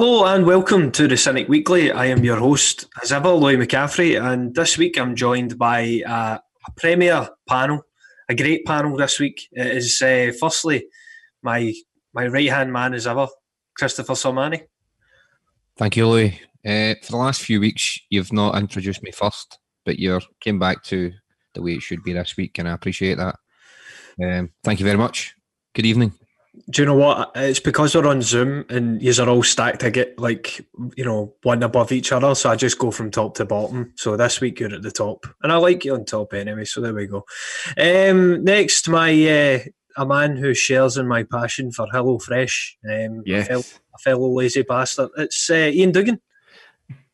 Hello and welcome to the Cynic Weekly. I am your host, as ever, Louis McCaffrey, and this week I'm joined by uh, a premier panel, a great panel this week. It is uh, firstly my my right hand man as ever, Christopher Sermanni. Thank you, Louis. Uh, for the last few weeks, you've not introduced me first, but you came back to the way it should be this week, and I appreciate that. Um, thank you very much. Good evening. Do you know what? It's because we're on Zoom and you are all stacked I get like you know one above each other. So I just go from top to bottom. So this week you're at the top, and I like you on top anyway. So there we go. Um, next, my uh, a man who shares in my passion for Hello Fresh. Um, yes. a, fellow, a fellow lazy bastard. It's uh, Iain Dougan.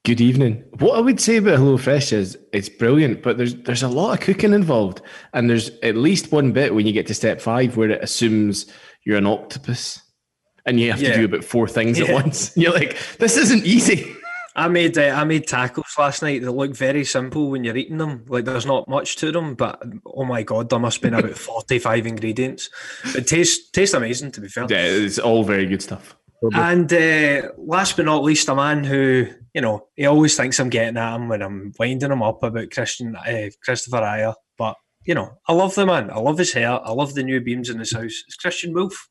Good evening. What I would say about HelloFresh is it's brilliant, but there's there's a lot of cooking involved, and there's at least one bit when you get to step five where it assumes you're an octopus, and you have yeah. to do about four things yeah. at once. You're like, this isn't easy. I made uh, I made tacos last night that look very simple when you're eating them. Like there's not much to them, but oh my god, there must have been about forty five ingredients. It tastes tastes amazing to be fair. Yeah, it's all very good stuff. And uh, last but not least, a man who you know he always thinks I'm getting at him when I'm winding him up about Christian uh, Christopher but you know I love the man. I love his hair. I love the new beams in his house. It's Christian Wulff.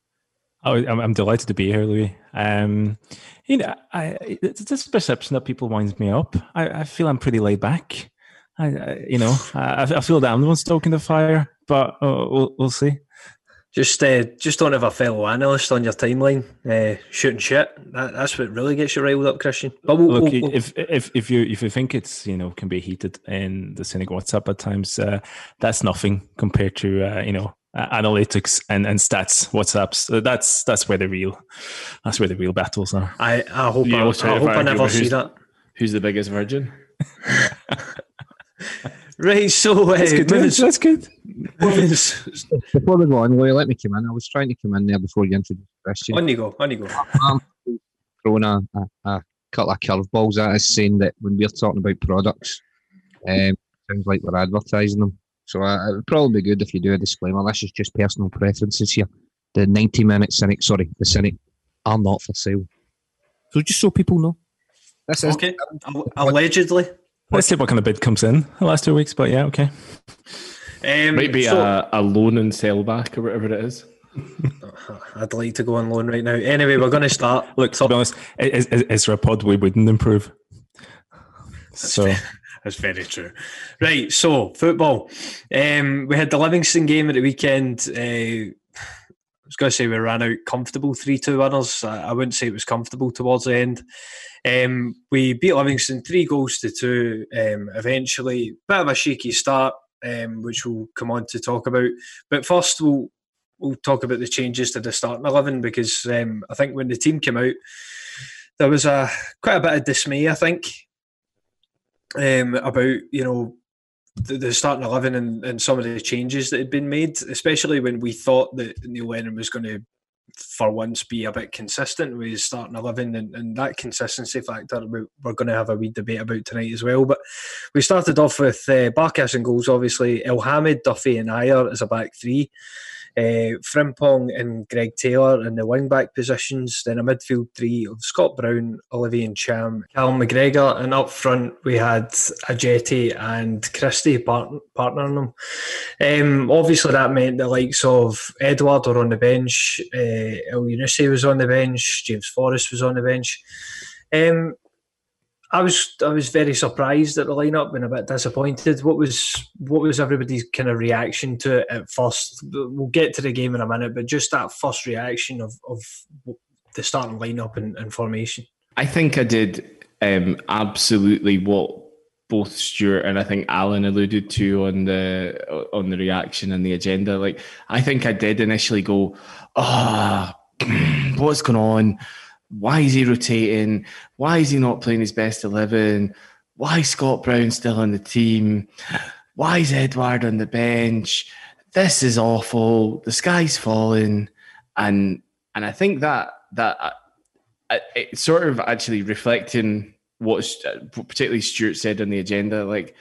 Oh, I'm, I'm delighted to be here, Louis. Um, you know, I, it's this perception that people winds me up. I, I feel I'm pretty laid back. I, I you know, I, I feel that I'm the one stoking the fire, but uh, we'll, we'll see. Just, uh, just don't have a fellow analyst on your timeline uh, shooting shit. That, that's what really gets you riled up, Christian. But we'll, Look, we'll, we'll... if if if you if you think it's you know can be heated in the Cynic WhatsApp at times, uh, that's nothing compared to uh, you know analytics and, and stats WhatsApps. That's that's where the real that's where the real battles are. I I hope I, I, hope I never see that. Who's the biggest virgin? Right, so uh, that's good. that's good. Before we go on, Louis, let me come in. I was trying to come in there before you introduced the question. On you go, on you go. I'm throwing a, a, a couple of curveballs at us, saying that when we're talking about products, um, sounds like we're advertising them. So uh, it would probably be good if you do a disclaimer. This is just personal preferences here. The 90 minute cynic, sorry, the cynic are not for sale. So just so people know. This is okay. Allegedly. Let's see what kind of bid comes in the last two weeks, but yeah, okay. Um, Might be so, a, a loan and sell back or whatever it is. I'd like to go on loan right now. Anyway, we're going to start. Look, to be honest, is, is, is there a pod we wouldn't improve? That's so fair. that's very true. Right, so football. Um, we had the Livingston game at the weekend. Uh, I was going to say we ran out comfortable 3 2 winners. I, I wouldn't say it was comfortable towards the end. Um, we beat Livingston three goals to two. Um, eventually, bit of a shaky start, um, which we'll come on to talk about. But first, we'll we'll talk about the changes to the starting eleven because um, I think when the team came out, there was a quite a bit of dismay. I think um, about you know the, the starting eleven and, and some of the changes that had been made, especially when we thought that Neil Lennon was going to for once be a bit consistent with starting 11 and, and that consistency factor we, are going to have a wee debate about tonight as well. But we started off with uh, Barkas and goals obviously. Elhamed, Duffy and Ajer as a back three uh, Frimpong and Greg Taylor in the wing back positions. Then a midfield three of Scott Brown, Olivier Ntcham, Callum McGregor, and up front we had Ajeti and Christie part- partnering them. Um, obviously, that meant the likes of Edouard were on the bench, uh, Elyounoussi was on the bench, James Forrest was on the bench. Um, I was I was very surprised at the lineup and a bit disappointed. What was what was everybody's kind of reaction to it at first? We'll get to the game in a minute, but just that first reaction of, of the starting lineup and, and formation. I think I did um, absolutely what both Stuart and I think Alan alluded to on the on the reaction and the agenda. Like I think I did initially go, ah, oh, what's going on? Why is he rotating? Why is he not playing his best 11? Why is Scott Brown still on the team? Why is Edouard on the bench? This is awful. The sky's falling. And and I think that that uh, it's sort of actually reflecting what particularly Stuart said on the agenda, like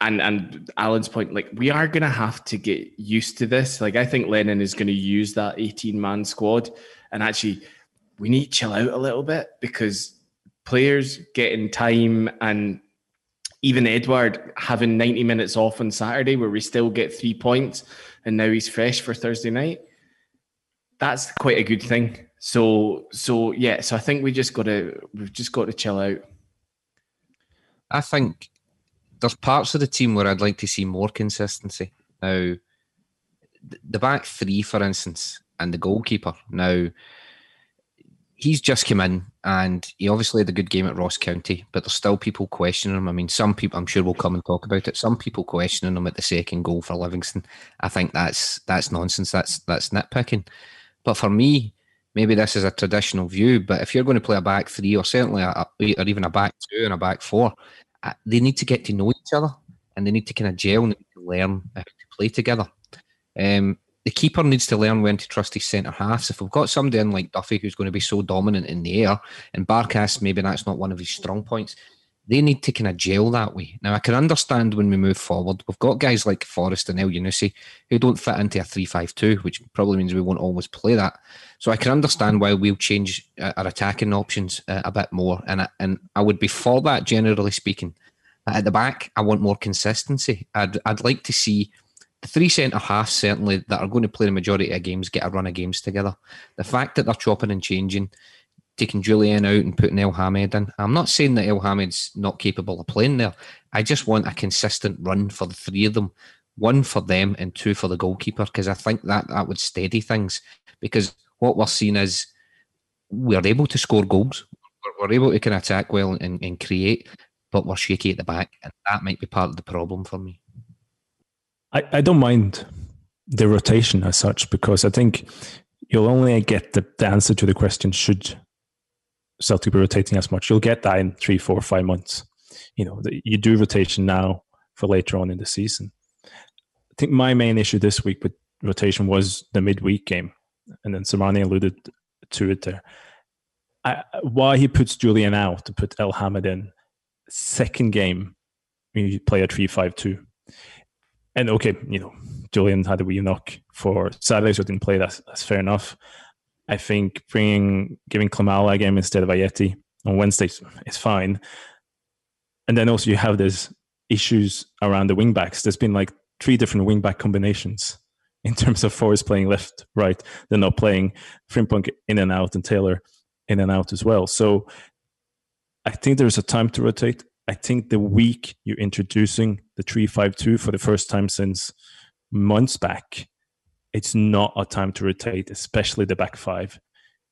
and and Alan's point, like we are going to have to get used to this. Like I think Lennon is going to use that 18 man squad and actually we need to chill out a little bit because players getting time and even Edouard having 90 minutes off on Saturday where we still get three points and now he's fresh for Thursday night. That's quite a good thing. So so yeah, so I think we just gotta we've just got to chill out. I think there's parts of the team where I'd like to see more consistency. Now the back three, for instance, and the goalkeeper. Now he's just come in and he obviously had a good game at Ross County, but there's still people questioning him. I mean, some people, I'm sure, will come and talk about it. Some people questioning him at the second goal for Livingston. I think that's that's nonsense. That's that's nitpicking. But for me, maybe this is a traditional view. But if you're going to play a back three, or certainly a, or even a back two and a back four, uh, they need to get to know each other and they need to kind of gel and learn how to play together. Um, the keeper needs to learn when to trust his centre halves. If we've got somebody in like Duffy who's going to be so dominant in the air, and Barkas maybe that's not one of his strong points, they need to kind of gel that way. Now I can understand when we move forward. We've got guys like Forrest and Elyounoussi who don't fit into a three-five-two, which probably means we won't always play that. So I can understand why we'll change uh, our attacking options uh, a bit more, and I, and I would be for that generally speaking. At the back, I want more consistency. I'd I'd like to see three centre halves certainly that are going to play the majority of games get a run of games together. The fact that they're chopping and changing, taking Jullien out and putting Elhamed in. I'm not saying that Elhamed's not capable of playing there. I just want a consistent run for the three of them. One for them and two for the goalkeeper, because I think that that would steady things. Because what we're seeing is we're able to score goals. We're able to of attack well and, and create, but we're shaky at the back. And that might be part of the problem for me. I, I don't mind the rotation as such because I think you'll only get the, the answer to the question should Celtic be rotating as much. You'll get that in three, four, five months. You know, the, you do rotation now for later on in the season. I think my main issue this week with rotation was the midweek game, and then Sermanni alluded to it there. I, why he puts Jullien out to put Elhamed in second game you play a three-five-two and okay, you know, Jullien had a wee knock for Saturday, so didn't play. That's that's fair enough. I think bringing giving Klimala a game instead of Ajeti on Wednesday is fine. And then also you have these issues around the wingbacks. There's been like three different wingback combinations in terms of Forrest playing left, right. They're not playing Frimpong in and out and Taylor in and out as well. So I think there's a time to rotate. I think the week you're introducing the 352 for the first time since months back, it's not a time to rotate, especially the back five,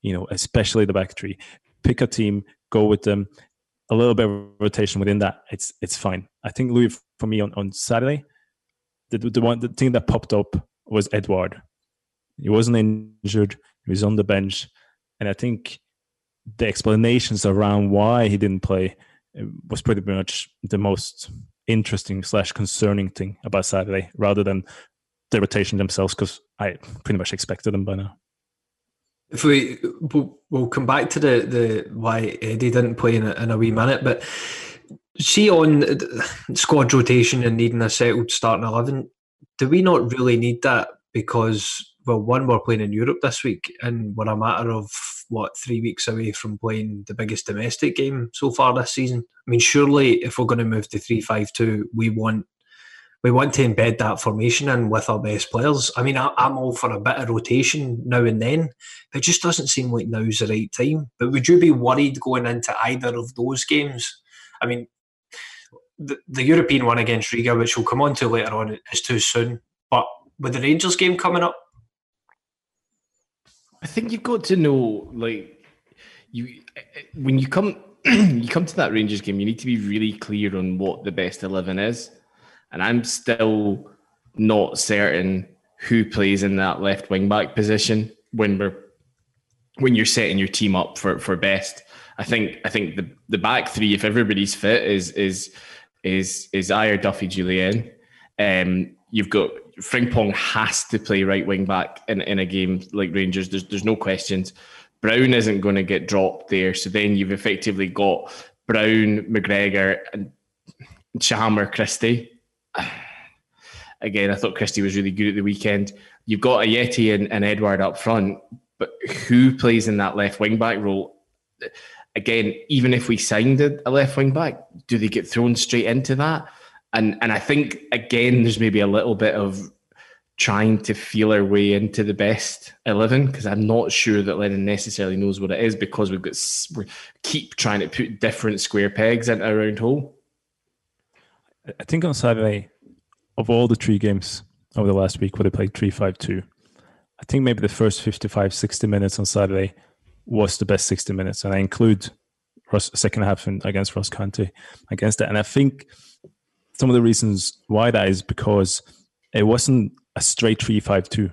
you know, especially the back three. Pick a team, go with them. A little bit of rotation within that, it's it's fine. I think Louis for me on, on Saturday, the, the one the thing that popped up was Edouard. He wasn't injured, he was on the bench. And I think the explanations around why he didn't play was pretty much the most interesting slash concerning thing about Saturday, rather than the rotation themselves, because I pretty much expected them by now. If we we'll, we'll come back to the the why Eddie didn't play in a, in a wee minute, but see on squad rotation and needing a settled starting eleven, do we not really need that because well, one we're playing in Europe this week, and we're a matter of what three weeks away from playing the biggest domestic game so far this season. I mean, surely if we're going to move to three five two, we want we want to embed that formation in with our best players. I mean, I, am all for a bit of rotation now and then, it just doesn't seem like now's the right time. But would you be worried going into either of those games? I mean, the, the European one against Riga, which we'll come on to later on, is too soon. But with the Rangers game coming up, I think you've got to know, like, you when you come you come to that Rangers game, you need to be really clear on what the best eleven is, and I'm still not certain who plays in that left wing back position when we're when you're setting your team up for for best. I think I think the the back three, if everybody's fit, is is is is Ajer Duffy Jullien. Um, you've got Frimpong has to play right wing back in, in a game like Rangers. There's there's no questions. Brown isn't going to get dropped there. So then you've effectively got Brown, McGregor, and Ntcham Christie. Again, I thought Christie was really good at the weekend. You've got Ajeti and, and Edouard up front, but who plays in that left wing back role. Again, even if we signed a left wing back, do they get thrown straight into that? And and I think again, there's maybe a little bit of trying to feel our way into the best 11 because I'm not sure that Lennon necessarily knows what it is because we've got we keep trying to put different square pegs into a round hole. I think on Saturday, of all the three games over the last week where they played 3 5 2, I think maybe the first 55, 60 minutes on Saturday was the best 60 minutes. And I include Ross, second half in, against Ross County against it. And I think some of the reasons why that is because it wasn't a straight three five two.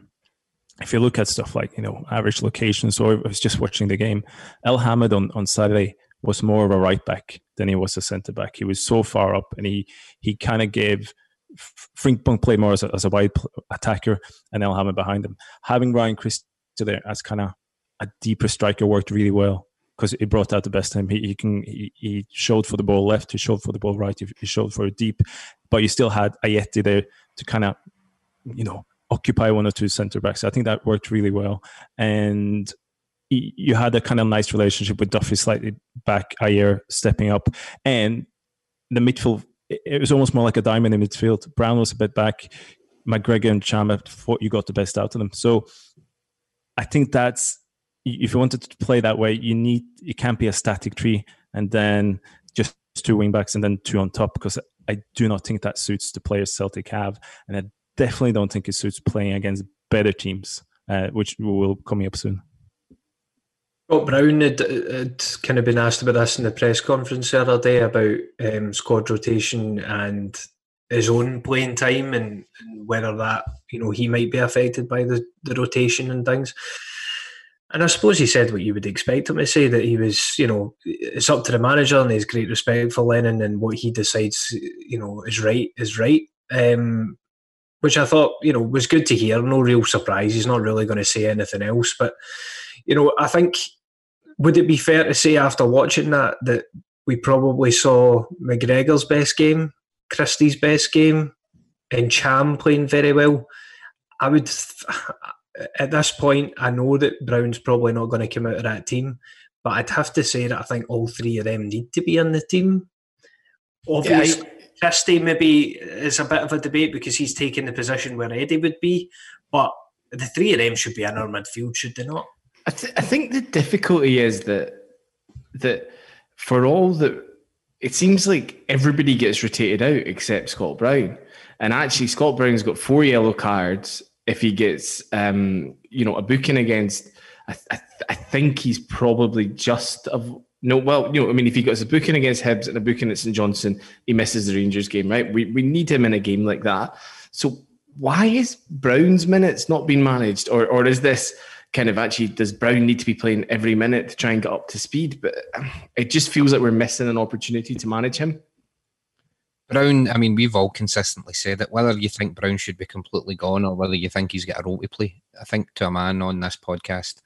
If you look at stuff like you know average locations, or I was just watching the game, Elhamed on, on Saturday was more of a right back than he was a centre back. He was so far up, and he he kind of gave Frimpong played more as a, as a wide attacker, and Elhamed behind him. Having Ryan Christie there as kind of a deeper striker worked really well because it brought out the best him. He, he can he, he, showed for the ball left, he showed for the ball right, he, showed for deep, but you still had Ajeti there to kind of you know, occupy one or two center backs. I think that worked really well. And you had a kind of nice relationship with Duffy slightly back, Ajer stepping up. And the midfield, it was almost more like a diamond in midfield. Brown was a bit back. McGregor and Ntcham thought you got the best out of them. So I think that's, if you wanted to play that way, you need, it can't be a static tree and then just two wing backs and then two on top because I do not think that suits the players Celtic have. And I definitely don't think it suits playing against better teams, uh, which will coming up soon. Scott Brown had, had, kind of been asked about this in the press conference the other day about um, squad rotation and his own playing time and, and, whether that you know he might be affected by the, the rotation and things. And I suppose he said what you would expect him to say that he was, you know, it's up to the manager and he's great respect for Lennon and what he decides, you know, is right is right. Um, which I thought, you know, was good to hear. No real surprise. He's not really going to say anything else. But, you know, I think, would it be fair to say after watching that that we probably saw McGregor's best game, Christie's best game, and Ntcham playing very well? I would, at this point, I know that Brown's probably not going to come out of that team, but I'd have to say that I think all three of them need to be in the team. Obviously, yeah, Christie maybe is a bit of a debate because he's taking the position where Eddie would be, but the three of them should be in our midfield, should they not? I, th- I think the difficulty is that that for all that it seems like everybody gets rotated out except Scott Brown, and actually Scott Brown's got four yellow cards. If he gets, um, you know, a booking against, I, I, I think he's probably just of no, well, you know, I mean, if he gets a booking against Hibs and a booking at St Johnstone, he misses the Rangers game, right? We we need him in a game like that. So why is Brown's minutes not being managed, or or is this kind of actually does Brown need to be playing every minute to try and get up to speed? But um, it just feels like we're missing an opportunity to manage him. Brown, I mean, we've all consistently said that whether you think Brown should be completely gone or whether you think he's got a role to play, I think to a man on this podcast,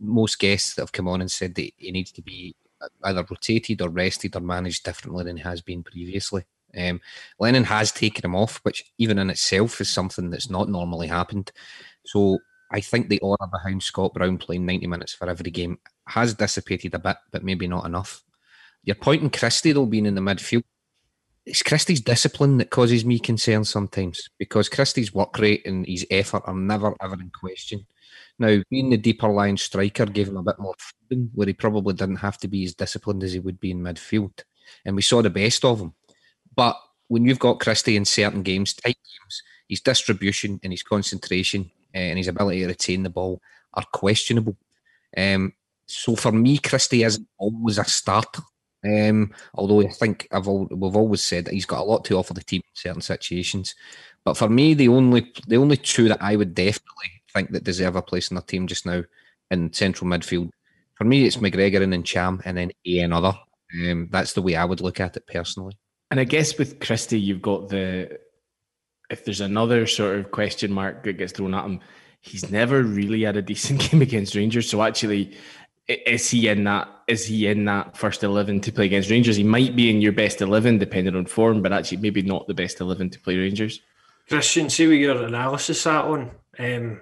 most guests that have come on and said that he needs to be either rotated or rested or managed differently than he has been previously. Um, Lennon has taken him off, which even in itself is something that's not normally happened. So I think the aura behind Scott Brown playing 90 minutes for every game has dissipated a bit, but maybe not enough. Your point in Christie, though, being in the midfield, it's Christie's discipline that causes me concern sometimes because Christie's work rate and his effort are never ever in question. Now, being the deeper line striker gave him a bit more freedom where he probably didn't have to be as disciplined as he would be in midfield. And we saw the best of him. But when you've got Christie in certain games, tight games, his distribution and his concentration uh, and his ability to retain the ball are questionable. Um, so for me, Christie isn't always a starter. Um, although I think I've all, we've always said that he's got a lot to offer the team in certain situations. But for me, the only the only two that I would definitely think that deserve a place in the team just now in central midfield. For me, it's McGregor and then Ntcham and then a another. Um, that's the way I would look at it personally. And I guess with Christie, you've got the if there's another sort of question mark that gets thrown at him, he's never really had a decent game against Rangers. So actually, is he in that? Is he in that first eleven to play against Rangers? He might be in your best eleven, depending on form, but actually maybe not the best eleven to play Rangers. Christian, see what your analysis at on. Um,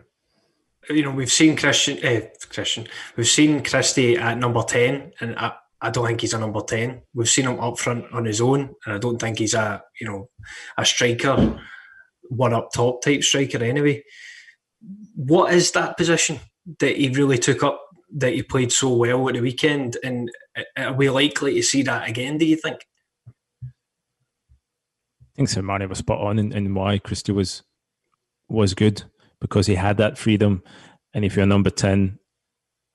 you know, we've seen Christian, uh, Christian, we've seen Christie at number 10, and I, I don't think he's a number 10. We've seen him up front on his own, and I don't think he's a, you know, a striker, one up top type striker anyway. What is that position that he really took up, that he played so well at the weekend? And uh, are we likely to see that again, do you think? I think St. was spot on in, in why Christie was was good because he had that freedom. And if you're number 10,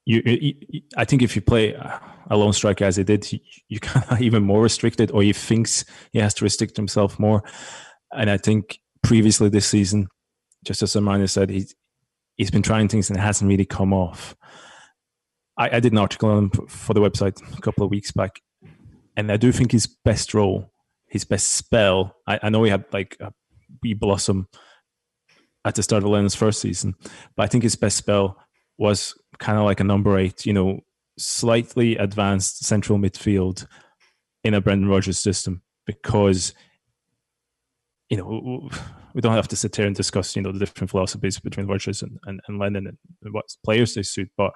you, you, I think if you play a lone striker as he did, you, you kind of even more restricted, or he thinks he has to restrict himself more. And I think previously this season, just as Amanda said, he's he's been trying things and it hasn't really come off. I, I did an article on him for the website a couple of weeks back, and I do think his best role, his best spell. I, I know he had like a wee blossom at the start of Lennon's first season. But I think his best spell was kind of like a number eight, you know, slightly advanced central midfield in a Brendan Rodgers system because, you know, we don't have to sit here and discuss, you know, the different philosophies between Rodgers and, and, and Lennon and what players they suit. But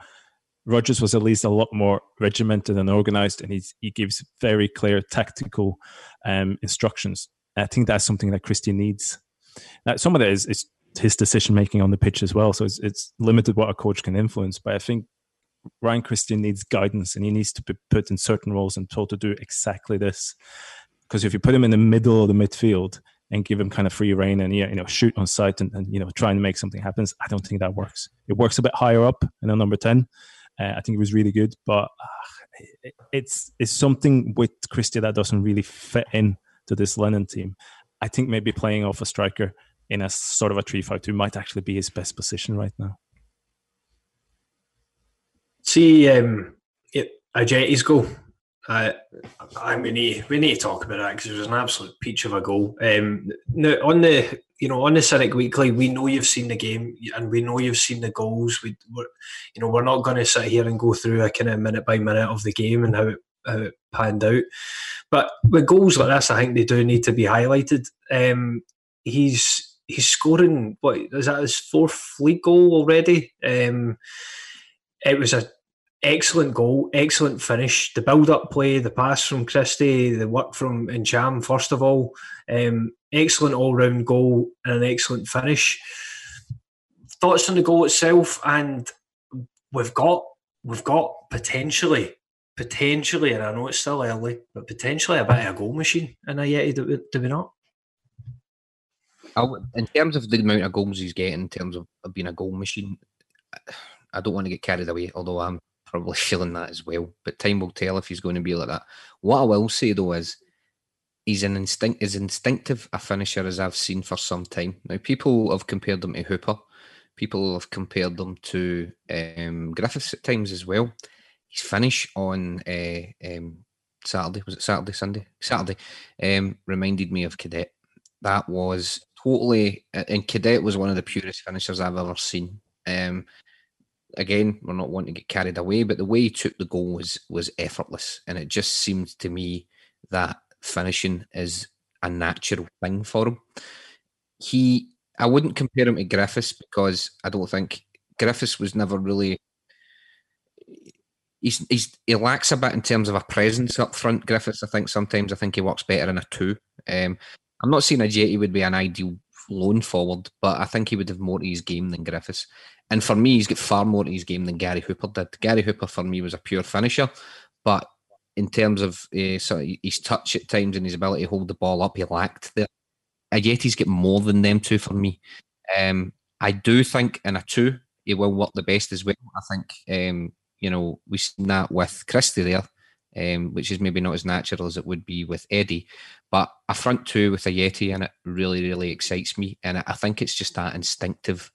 Rodgers was at least a lot more regimented and organized, and he's, he gives very clear tactical um, instructions. And I think that's something that Christie needs. Now, some of that is, is his decision making on the pitch as well. So it's, it's limited what a coach can influence. But I think Ryan Christian needs guidance and he needs to be put in certain roles and told to do exactly this. Because if you put him in the middle of the midfield and give him kind of free reign and you know, shoot on sight and, and you know, trying to make something happen, I don't think that works. It works a bit higher up in a number 10. Uh, I think it was really good, but uh, it's it's something with Christie that doesn't really fit in to this Lennon team. I think maybe playing off a striker in a sort of a 3 5 2 might actually be his best position right now. See, um, it, Ajeti's goal. Uh, I we need we need to talk about that because it was an absolute peach of a goal. Um, now on the you know on the Cynic Weekly, we know you've seen the game and we know you've seen the goals. We, we're, you know, we're not going to sit here and go through a kind of minute by minute of the game and how it how it panned out. But with goals like this, I think they do need to be highlighted. Um, he's he's scoring what is that his fourth league goal already? Um, it was a excellent goal, excellent finish. The build-up play, the pass from Christie, the work from Ntcham, first of all, um, excellent all-round goal and an excellent finish. Thoughts on the goal itself, and we've got we've got potentially potentially, and I know it's still early, but potentially a bit of a goal machine in Ajeti, do, do we not? in terms of the amount of goals he's getting, in terms of being a goal machine, I don't want to get carried away, although I'm probably feeling that as well. But time will tell if he's going to be like that. What I will say though is he's an instinct as instinctive a finisher as I've seen for some time. Now people have compared him to Hooper. People have compared them to um, Griffiths at times as well. His finish on uh, um, Saturday was it Saturday Sunday Saturday um, reminded me of Cadete. That was totally. And Cadete was one of the purest finishers I've ever seen. Um, again, we're not wanting to get carried away, but the way he took the goal was was effortless, and it just seemed to me that finishing is a natural thing for him. He, I wouldn't compare him to Griffiths because I don't think Griffiths was never really. He's, he's he lacks a bit in terms of a presence up front. Griffiths, I think sometimes I think he works better in a two. Um, I'm not saying Ajeti would be an ideal lone forward, but I think he would have more to his game than Griffiths. And for me, he's got far more to his game than Gary Hooper did. Gary Hooper for me was a pure finisher, but in terms of uh, his touch at times and his ability to hold the ball up, he lacked there. Ajeti's got more than them two for me. Um, I do think in a two, he will work the best as well. I think um, you know we've seen that with Christie there um, which is maybe not as natural as it would be with Eddie. But a front two with Ajeti in it really, really excites me. And I think it's just that instinctive,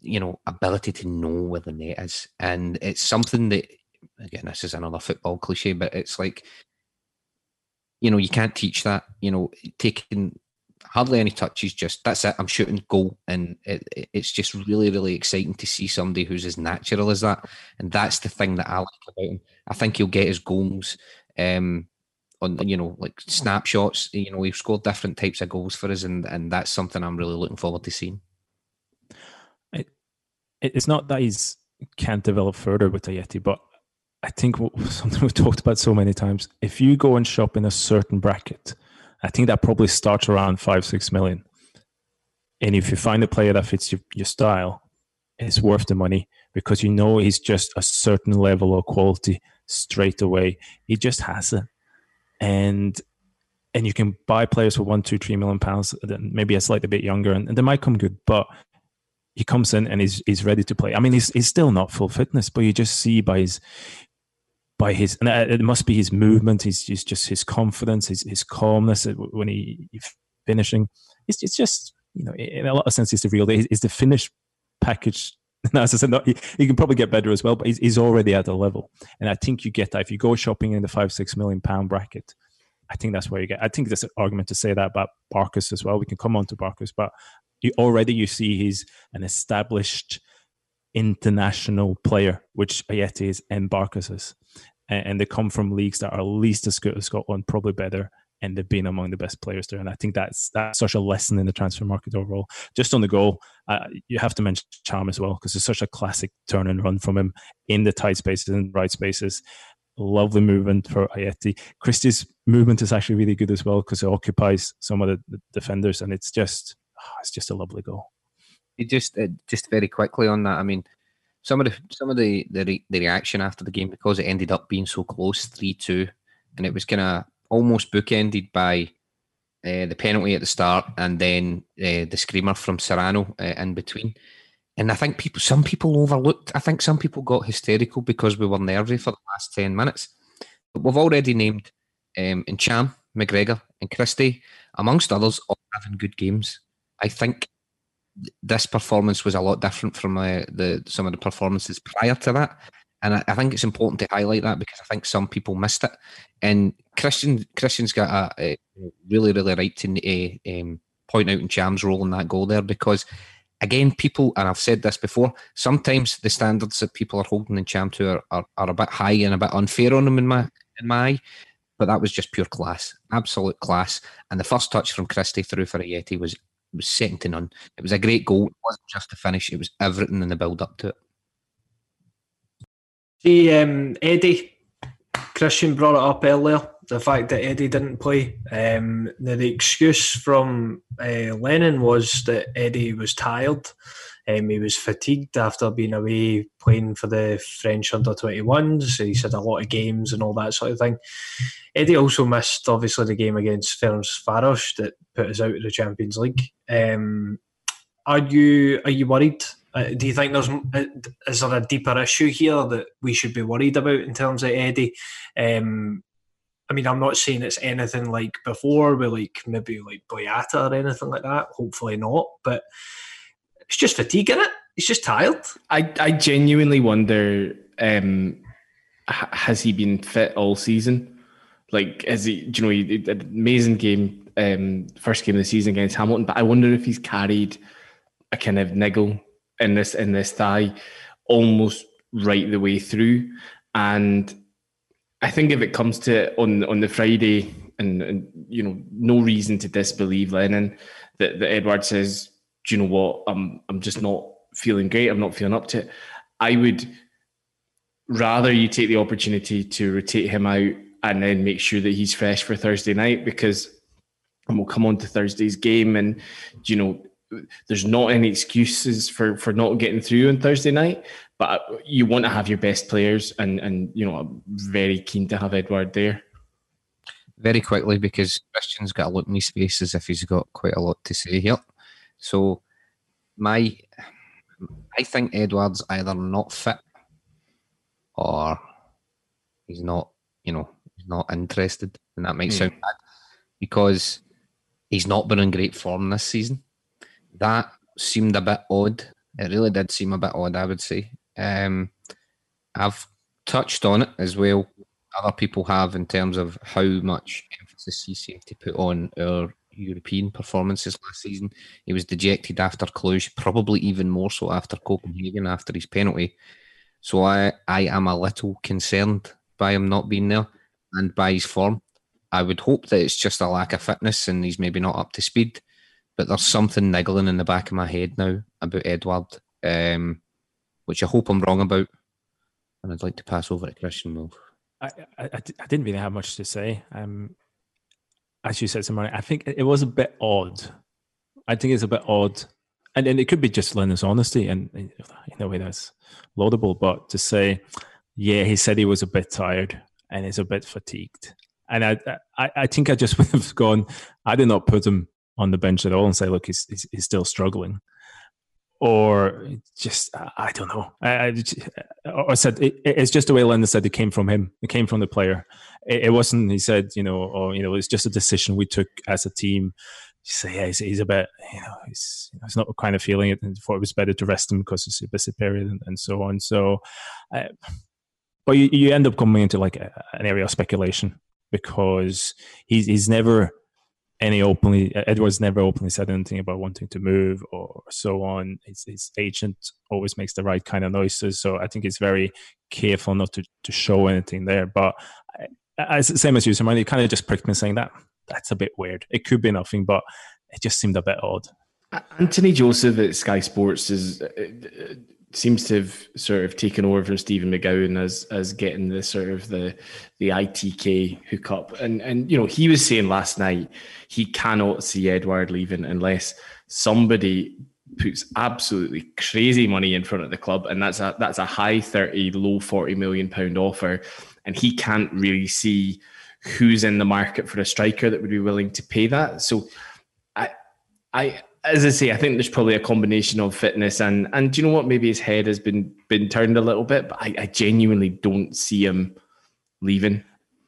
you know, ability to know where the net is. And it's something that, again, this is another football cliche, but it's like, you know, you can't teach that. You know, taking hardly any touches, just that's it. I'm shooting goal, and it, it's just really, really exciting to see somebody who's as natural as that. And that's the thing that I like about him. I think he'll get his goals um, on, you know, like snapshots. You know, we've scored different types of goals for us, and and that's something I'm really looking forward to seeing. It, it's not that he's can't develop further with Ajeti, but I think something we've talked about so many times. If you go and shop in a certain bracket, I think that probably starts around five, six million. And if you find a player that fits your, your style, it's worth the money because you know he's just a certain level of quality straight away. He just has it. And and you can buy players for one, two, three million pounds, uh, maybe a slightly bit younger, and, and they might come good. But he comes in and he's he's ready to play. I mean, he's he's still not full fitness, but you just see by his by his and uh, it must be his movement, his, his just his confidence, his his calmness uh, when he finishing. It's it's just you know in a lot of senses the real. He's the finished package. Now, as I said, he, he, can probably get better as well, but he's, he's already at a level. And I think you get that if you go shopping in the five six million pound bracket. I think that's where you get. I think there's an argument to say that about Barkas as well. We can come on to Barkas, but you, already you see he's an established international player, which Ajeti is and Barkas is. And, they come from leagues that are least as good as Scotland, probably better, and they've been among the best players there. And I think that's that's such a lesson in the transfer market overall. Just on the goal, uh, you have to mention Ntcham as well because it's such a classic turn and run from him in the tight spaces and right spaces. Lovely movement for Ajeti. Christie's movement is actually really good as well because it occupies some of the, the defenders, and it's just oh, it's just a lovely goal. Just uh, just very quickly on that. I mean, some of the some of the the, re- the reaction after the game because it ended up being so close, three two, and it was kind of almost bookended by uh, the penalty at the start and then uh, the screamer from Serrano uh, in between. And I think people, some people overlooked. I think some people got hysterical because we were nervy for the last ten minutes. But we've already named um, Ntcham, McGregor, and Christie, amongst others, all having good games. I think this performance was a lot different from uh, the some of the performances prior to that, and I, I, think it's important to highlight that because I think some people missed it. And Christian Christian's got a, a really really right to uh, um, point out Ntcham's role in that goal there because again, people, and I've said this before, sometimes the standards that people are holding Ntcham to are, are, are, a bit high and a bit unfair on them in my in my eye. But that was just pure class, absolute class. And the first touch from Christie through for Ajeti was was second to none. It was a great goal. It wasn't just the finish; it was everything in the build up to it. See, um, Eddie, Christian brought it up earlier. The fact that Eddie didn't play. Um, the, the, excuse from uh, Lennon was that Eddie was tired. Um, he was fatigued after being away playing for the French under 21s. He's had a lot of games and all that sort of thing. Eddie also missed, obviously, the game against Ferencvaros that put us out of the Champions League. Um, are you are you worried? Uh, do you think there's uh, is there a deeper issue here that we should be worried about in terms of Eddie? Um, I mean, I'm not saying it's anything like before, with like maybe like Boyata or anything like that. Hopefully not, but it's just fatigue in it. He's just tired. I, I genuinely wonder um, has he been fit all season? Like, is he, you know, he, amazing game, um, first game of the season against Hamilton, but I wonder if he's carried a kind of niggle in this in this thigh almost right the way through. And I think if it comes to it on on the Friday, and, and you know, no reason to disbelieve Lennon that, that Edouard says do you know what? I'm I'm just not feeling great. I'm not feeling up to it. I would rather you take the opportunity to rotate him out and then make sure that he's fresh for Thursday night because and we'll come on to Thursday's game and you know there's not any excuses for for not getting through on Thursday night but you want to have your best players and and you know I'm very keen to have Edouard there very quickly because Christian's got a look in his face as if he's got quite a lot to say here so my I think Edouard's either not fit or he's not, you know, he's not interested. And that might mm. sound bad because he's not been in great form this season. That seemed a bit odd. It really did seem a bit odd, I would say. Um, I've touched on it as well. Other people have in terms of how much emphasis you seemed to put on our European performances last season. He was dejected after Cluj, probably even more so after Copenhagen after his penalty. So I, I am a little concerned by him not being there and by his form. I would hope that it's just a lack of fitness and he's maybe not up to speed. But there's something niggling in the back of my head now about Edouard. Um, which I hope I'm wrong about. And I'd like to pass over to Christian Wulff. I, I, I didn't really have much to say. Um, as you said, Sermanni, I think it was a bit odd. I think it's a bit odd, and, and it could be just Lennon's honesty, and in a way that's laudable. But to say, yeah, he said he was a bit tired and he's a bit fatigued, and I, I, I think I just would have gone. I did not put him on the bench at all and say, look, he's, he's, he's still struggling or just I don't know. I, I, I said it, it's just the way Lennon said it came from him. It came from the player. It, it, wasn't. He said, you know, or you know, it's just a decision we took as a team. Say, yeah, he's, he's, a bit, you know, he's, he's not kind of feeling it, and thought it was better to rest him because it's a busy period and, and so on. So, uh, but you, you end up coming into like a, an area of speculation because he's he's never any openly Edouard's never openly said anything about wanting to move or so on. His, his agent always makes the right kind of noises, so I think he's very careful not to, to show anything there. But as same as you, Simon, it kind of just pricked me saying that that's a bit weird. It could be nothing, but it just seemed a bit odd. Anthony Joseph at Sky Sports is uh, uh, seems to have sort of taken over from Stephen McGowan as as getting the sort of the the ITK hookup. And and you know, he was saying last night he cannot see Edouard leaving unless somebody puts absolutely crazy money in front of the club, and that's a that's a high thirty, low forty million pound offer, and he can't really see who's in the market for a striker that would be willing to pay that. So, I I as I say, I think there's probably a combination of fitness and and do you know what? Maybe his head has been been turned a little bit, but I, I genuinely don't see him leaving.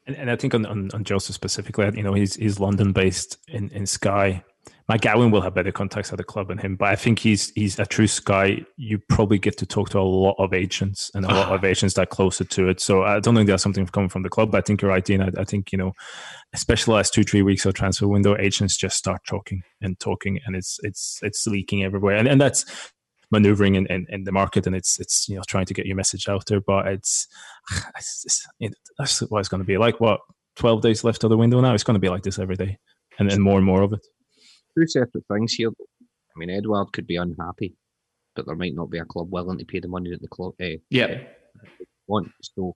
And, and I think on, on, on Joseph specifically, you know, he's he's London based in in Sky, McGowan will have better contacts at the club than him, but I think he's he's a true Sky. You probably get to talk to a lot of agents and a lot ah. of agents that are closer to it. So I don't think there's something coming from the club. But I think you're right, Dean. I, I think you know, especially last two three weeks of transfer window, agents just start talking and talking, and it's it's it's leaking everywhere, and and that's maneuvering in, in, in, the market and it's it's you know trying to get your message out there but it's, it's, it's it, that's what it's going to be like what 12 days left of the window now it's going to be like this every day and, then more and more of it two separate things here. I mean, Edouard could be unhappy, but there might not be a club willing to pay the money that the club uh, yeah want. So,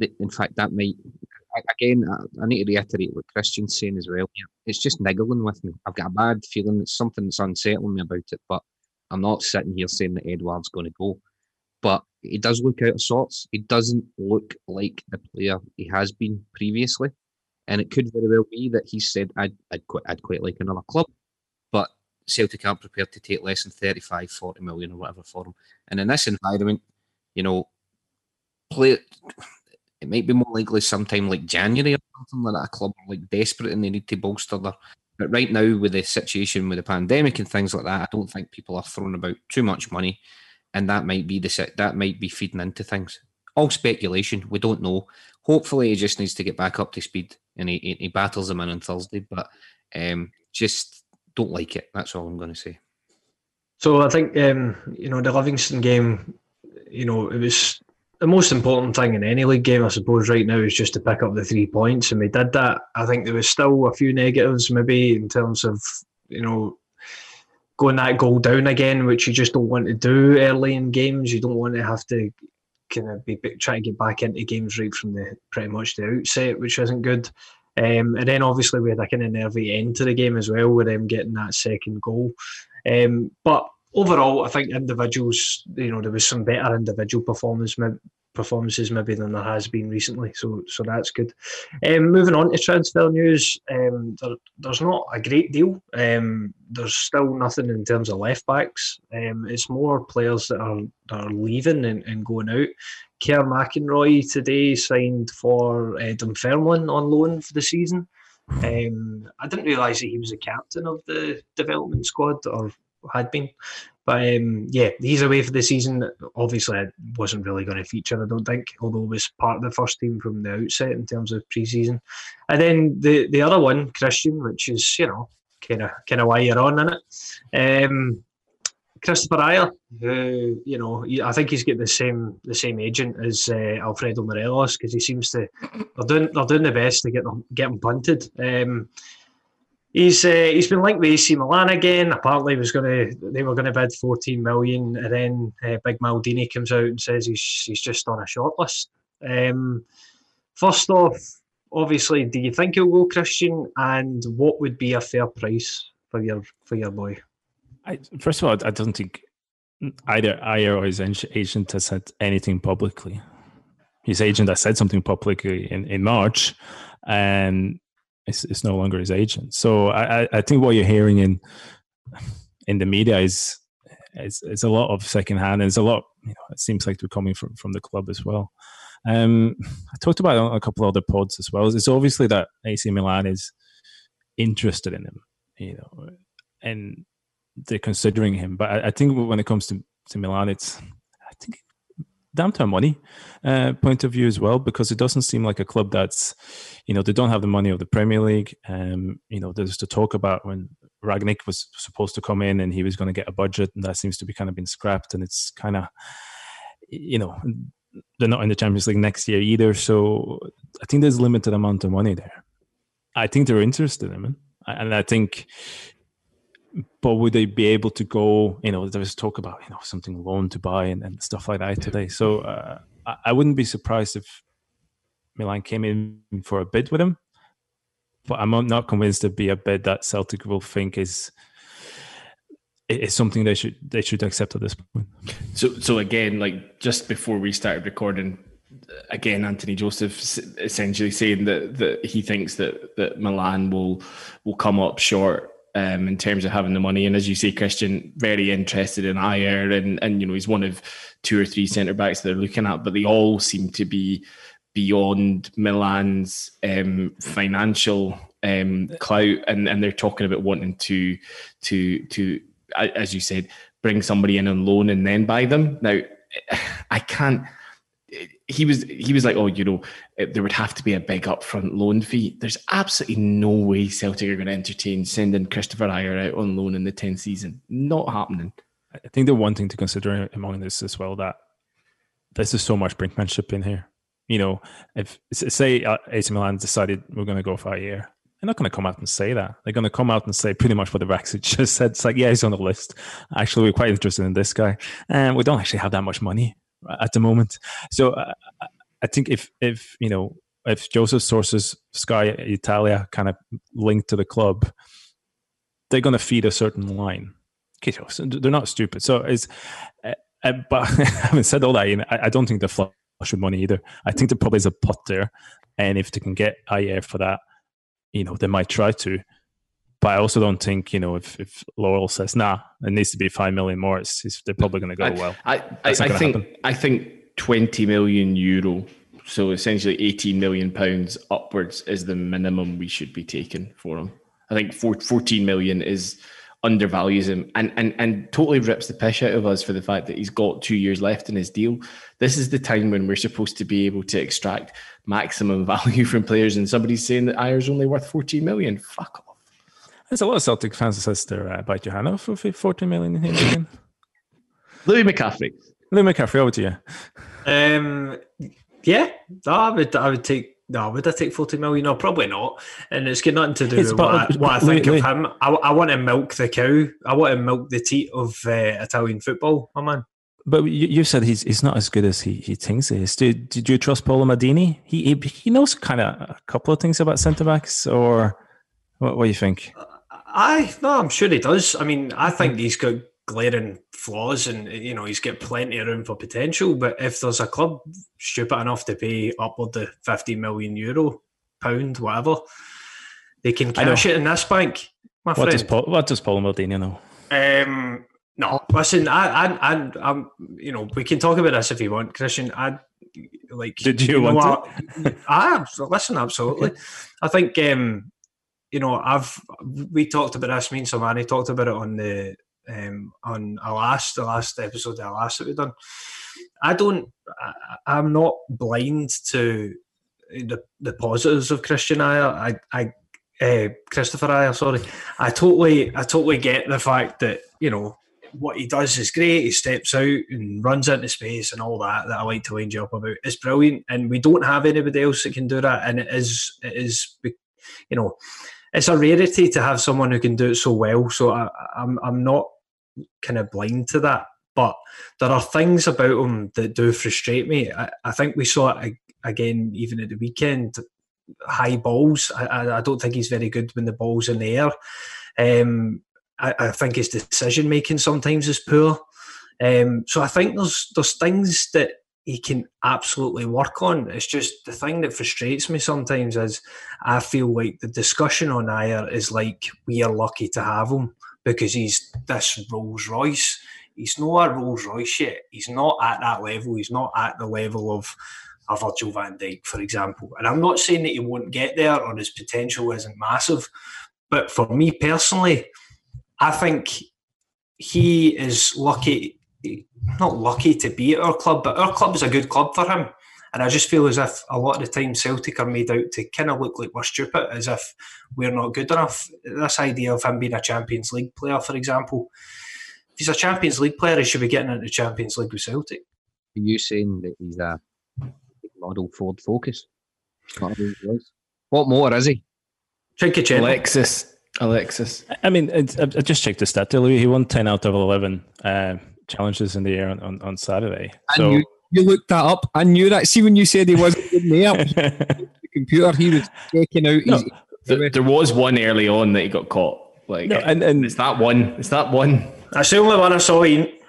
in fact, that might again. I, need to reiterate what Christian's saying as well. It's just niggling with me. I've got a bad feeling. It's something that's unsettling me about it, but I'm not sitting here saying that Edouard's going to go. But he does look out of sorts. He doesn't look like the player he has been previously. And it could very well be that he said, I'd, I'd, quite, I'd quite like another club. But Celtic aren't prepared to take less than 35, 40 million or whatever for him. And in this environment, you know, play it might be more likely sometime like January or something like that. A club are like desperate and they need to bolster their. But right now, with the situation with the pandemic and things like that, I don't think people are throwing about too much money, and that might be the that might be feeding into things. All speculation. We don't know. Hopefully, he just needs to get back up to speed and he, he battles them in on Thursday. But um, just don't like it. That's all I'm going to say. So I think um, you know the Livingston game. You know it was the most important thing in any league game, I suppose, right now is just to pick up the three points, and we did that. I think there was still a few negatives, maybe in terms of you know going that goal down again, which you just don't want to do early in games. You don't want to have to kind of be trying to get back into games right from the pretty much the outset, which isn't good. Um, and then obviously we had a kind of nervy end to the game as well with them getting that second goal. Um, but overall, I think individuals, you know, there was some better individual performance, performances maybe than there has been recently. So so that's good. Um, moving on to transfer news, um, there, there's not a great deal. Um, there's still nothing in terms of left backs. Um, it's more players that are that are leaving and, and going out. Kerr McInroy today signed for uh, Dunfermline on loan for the season. Um, I didn't realise that he was a captain of the development squad or had been. But um, yeah, he's away for the season. Obviously, it wasn't really going to feature, I don't think, although it was part of the first team from the outset in terms of pre-season. And then the the other one, Christian, which is you know kind of kind of why you're on in it. Um, Kristoffer Ajer, who you know, I think he's got the same the same agent as uh, Alfredo Morelos because he seems to they're doing they're doing the best to get them get him punted. Um, He's uh, he's been linked with AC Milan again. Apparently, was going to they were going to bid 14 million, and then uh, Big Maldini comes out and says he's he's just on a shortlist. Um, first off, obviously, do you think he'll go Christian? And what would be a fair price for your for your boy? I, first of all, I don't think either Ajer or his agent has said anything publicly. His agent has said something publicly in, in March, and it's, it's no longer his agent. So I, I think what you're hearing in in the media is is, is a lot of secondhand. And it's a lot. You know, it seems like they're coming from from the club as well. Um, I talked about on a couple other pods as well. It's obviously that AC Milan is interested in him, you know, and they're considering him. But I, I think when it comes to, to Milan, it's down to money uh, point of view as well, because it doesn't seem like a club that's, you know, they don't have the money of the Premier League. Um, you know, there's the talk about when Rangnick was supposed to come in and he was going to get a budget, and that seems to be kind of been scrapped, and it's kind of, you know, they're not in the Champions League next year either. So I think there's limited amount of money there. I think they're interested in him, and I think. But would they be able to go? You know, there was talk about you know something loan to buy and, and stuff like that today. So uh, I, I wouldn't be surprised if Milan came in for a bid with him. But I'm not convinced it'd be a bid that Celtic will think is it's something they should they should accept at this point. So so again, like just before we started recording, again, Anthony Joseph essentially saying that that he thinks that that Milan will will come up short um, in terms of having the money. And as you say, Christian, very interested in Ajer, and and you know he's one of two or three centre backs they're looking at, but they all seem to be beyond Milan's um, financial um, clout, and and they're talking about wanting to to to as you said, bring somebody in on loan and then buy them. Now, I can't. He was he was like, oh, you know, there would have to be a big upfront loan fee. There's absolutely no way Celtic are going to entertain sending Kristoffer Ajer out on loan in the 10th season. Not happening. I think the one thing to consider among this as well that this is so much brinkmanship in here. You know, if say uh, AC Milan decided we're going to go for a year, they're not going to come out and say that. They're going to come out and say pretty much what the Brexit just said. It's like, yeah, he's on the list. Actually, we're quite interested in this guy, and we don't actually have that much money at the moment. So uh, I think if if you know if Joseph sources Sky Italia kind of linked to the club, they're going to feed a certain line. They're not stupid. So it's, uh, uh, but having said all that, you know, I, I, don't think they're flush with money either. I think there probably is a pot there, and if they can get Ajer for that, you know, they might try to. But I also don't think, you know, if, if Lawwell says, nah, it needs to be 5 million more, it's, it's they're probably going to go I, well. I, I, I think, happen. I think 20 million euro, so essentially 18 million pounds upwards, is the minimum we should be taking for him. I think 14 million is undervalues him and, and, and totally rips the piss out of us for the fact that he's got two years left in his deal. This is the time when we're supposed to be able to extract maximum value from players, and somebody's saying that Ajer's only worth 14 million. Fuck off. There's a lot of Celtic fans that says they're uh, about Johanna for 14 million again. Louis McCaffrey. Louis McCaffrey, over to you. Um, yeah, I would, I would take no, would I take 40 million? No, probably not. And it's got nothing to do it's with what, I, what I think of him. I, I want to milk the cow. I want to milk the teat of uh, Italian football, my man. But you, you said he's he's not as good as he, he thinks he is. Did, did you trust Paolo Maldini? He, he, he knows kind of a couple of things about centre backs, or what, what do you think? I no, I'm sure he does. I mean, I think he's got glaring flaws and you know he's got plenty of room for potential but if there's a club stupid enough to pay upward to 50 million euro pound whatever they can cash it in this bank my what friend. does Paul what does Paul Maldini know um no listen I, I I I'm you know we can talk about this if you want Christian I like did you, you want to I listen absolutely. I think um you know, I've we talked about this. Me and Sermanni talked about it on the um, on a last the last episode the last that we've done. I don't. I, am not blind to the the positives of Christian Ajer. I, I uh, Kristoffer Ajer. Sorry, I totally I totally get the fact that you know what he does is great. He steps out and runs into space and all that that I like to wind you up about. It's brilliant, and we don't have anybody else that can do that. And it is it is you know it's a rarity to have someone who can do it so well. So I, I'm I'm not kind of blind to that. But there are things about him that do frustrate me. I, I think we saw it again even at the weekend. High balls. I, I don't think he's very good when the ball's in the air. Um, I, I, think his decision making sometimes is poor. Um, so I think there's there's things that he can absolutely work on. It's just the thing that frustrates me sometimes is I feel like the discussion on Ajer is like we are lucky to have him because he's this Rolls Royce. He's not a Rolls Royce yet. He's not at that level. He's not at the level of a Virgil van Dijk, for example. And I'm not saying that he won't get there or his potential isn't massive. But for me personally, I think he is lucky, not lucky to be at our club, but our club is a good club for him. And I just feel as if a lot of the time Celtic are made out to kind of look like we're stupid, as if we're not good enough. This idea of him being a Champions League player, for example, if he's a Champions League player, he should be getting into Champions League with Celtic. Are you saying that he's a model Ford Focus? What more is he? Trincucciento. Alexis. Alexis. I mean, I just checked the stat. He won 10 out of 11 uh, challenges in the air on, on, on Saturday. So, you, you looked that up. I knew that. See, when you said he wasn't good there, the computer, he was taking out no, his. There, was one early on that he got caught. Like, no, and, and it's that one. It's that one. That's the only one I saw. Ian.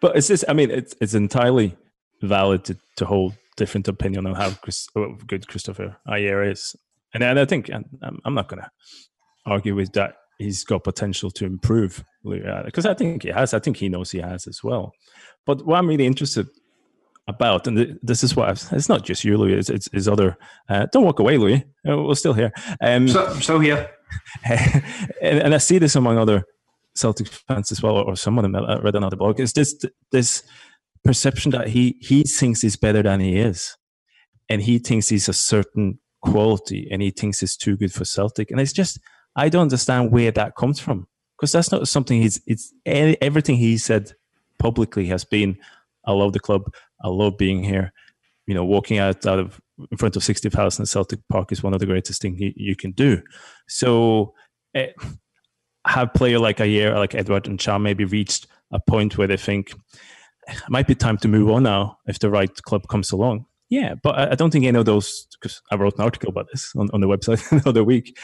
but it's just. I mean, it's it's entirely valid to, to hold different opinion on how Chris, uh, good Kristoffer Ajer is, and, and I think I'm, um, I'm not going to argue with that. He's got potential to improve because I think he has. I think he knows he has as well. But what I'm really interested about, and this is what I've, it's not just you, Louis. It's, it's, it's other. Uh, don't walk away, Louis. Uh, we're still here. Um, so, so here, and, and I see this among other Celtic fans as well, or some of them. I read another blog. Is this this perception that he he thinks he's better than he is, and he thinks he's a certain quality, and he thinks he's too good for Celtic, and it's just I don't understand where that comes from because that's not something he's it's everything he said publicly has been I love the club, I love being here. You know, walking out out of in front of sixty thousand Celtic Park is one of the greatest things you, can do. So. Eh, have player like a year like Edouard and Can maybe reached a point where they think it might be time to move on now if the right club comes along. Yeah, but I, don't think any of those, because I wrote an article about this on, on the website the other week.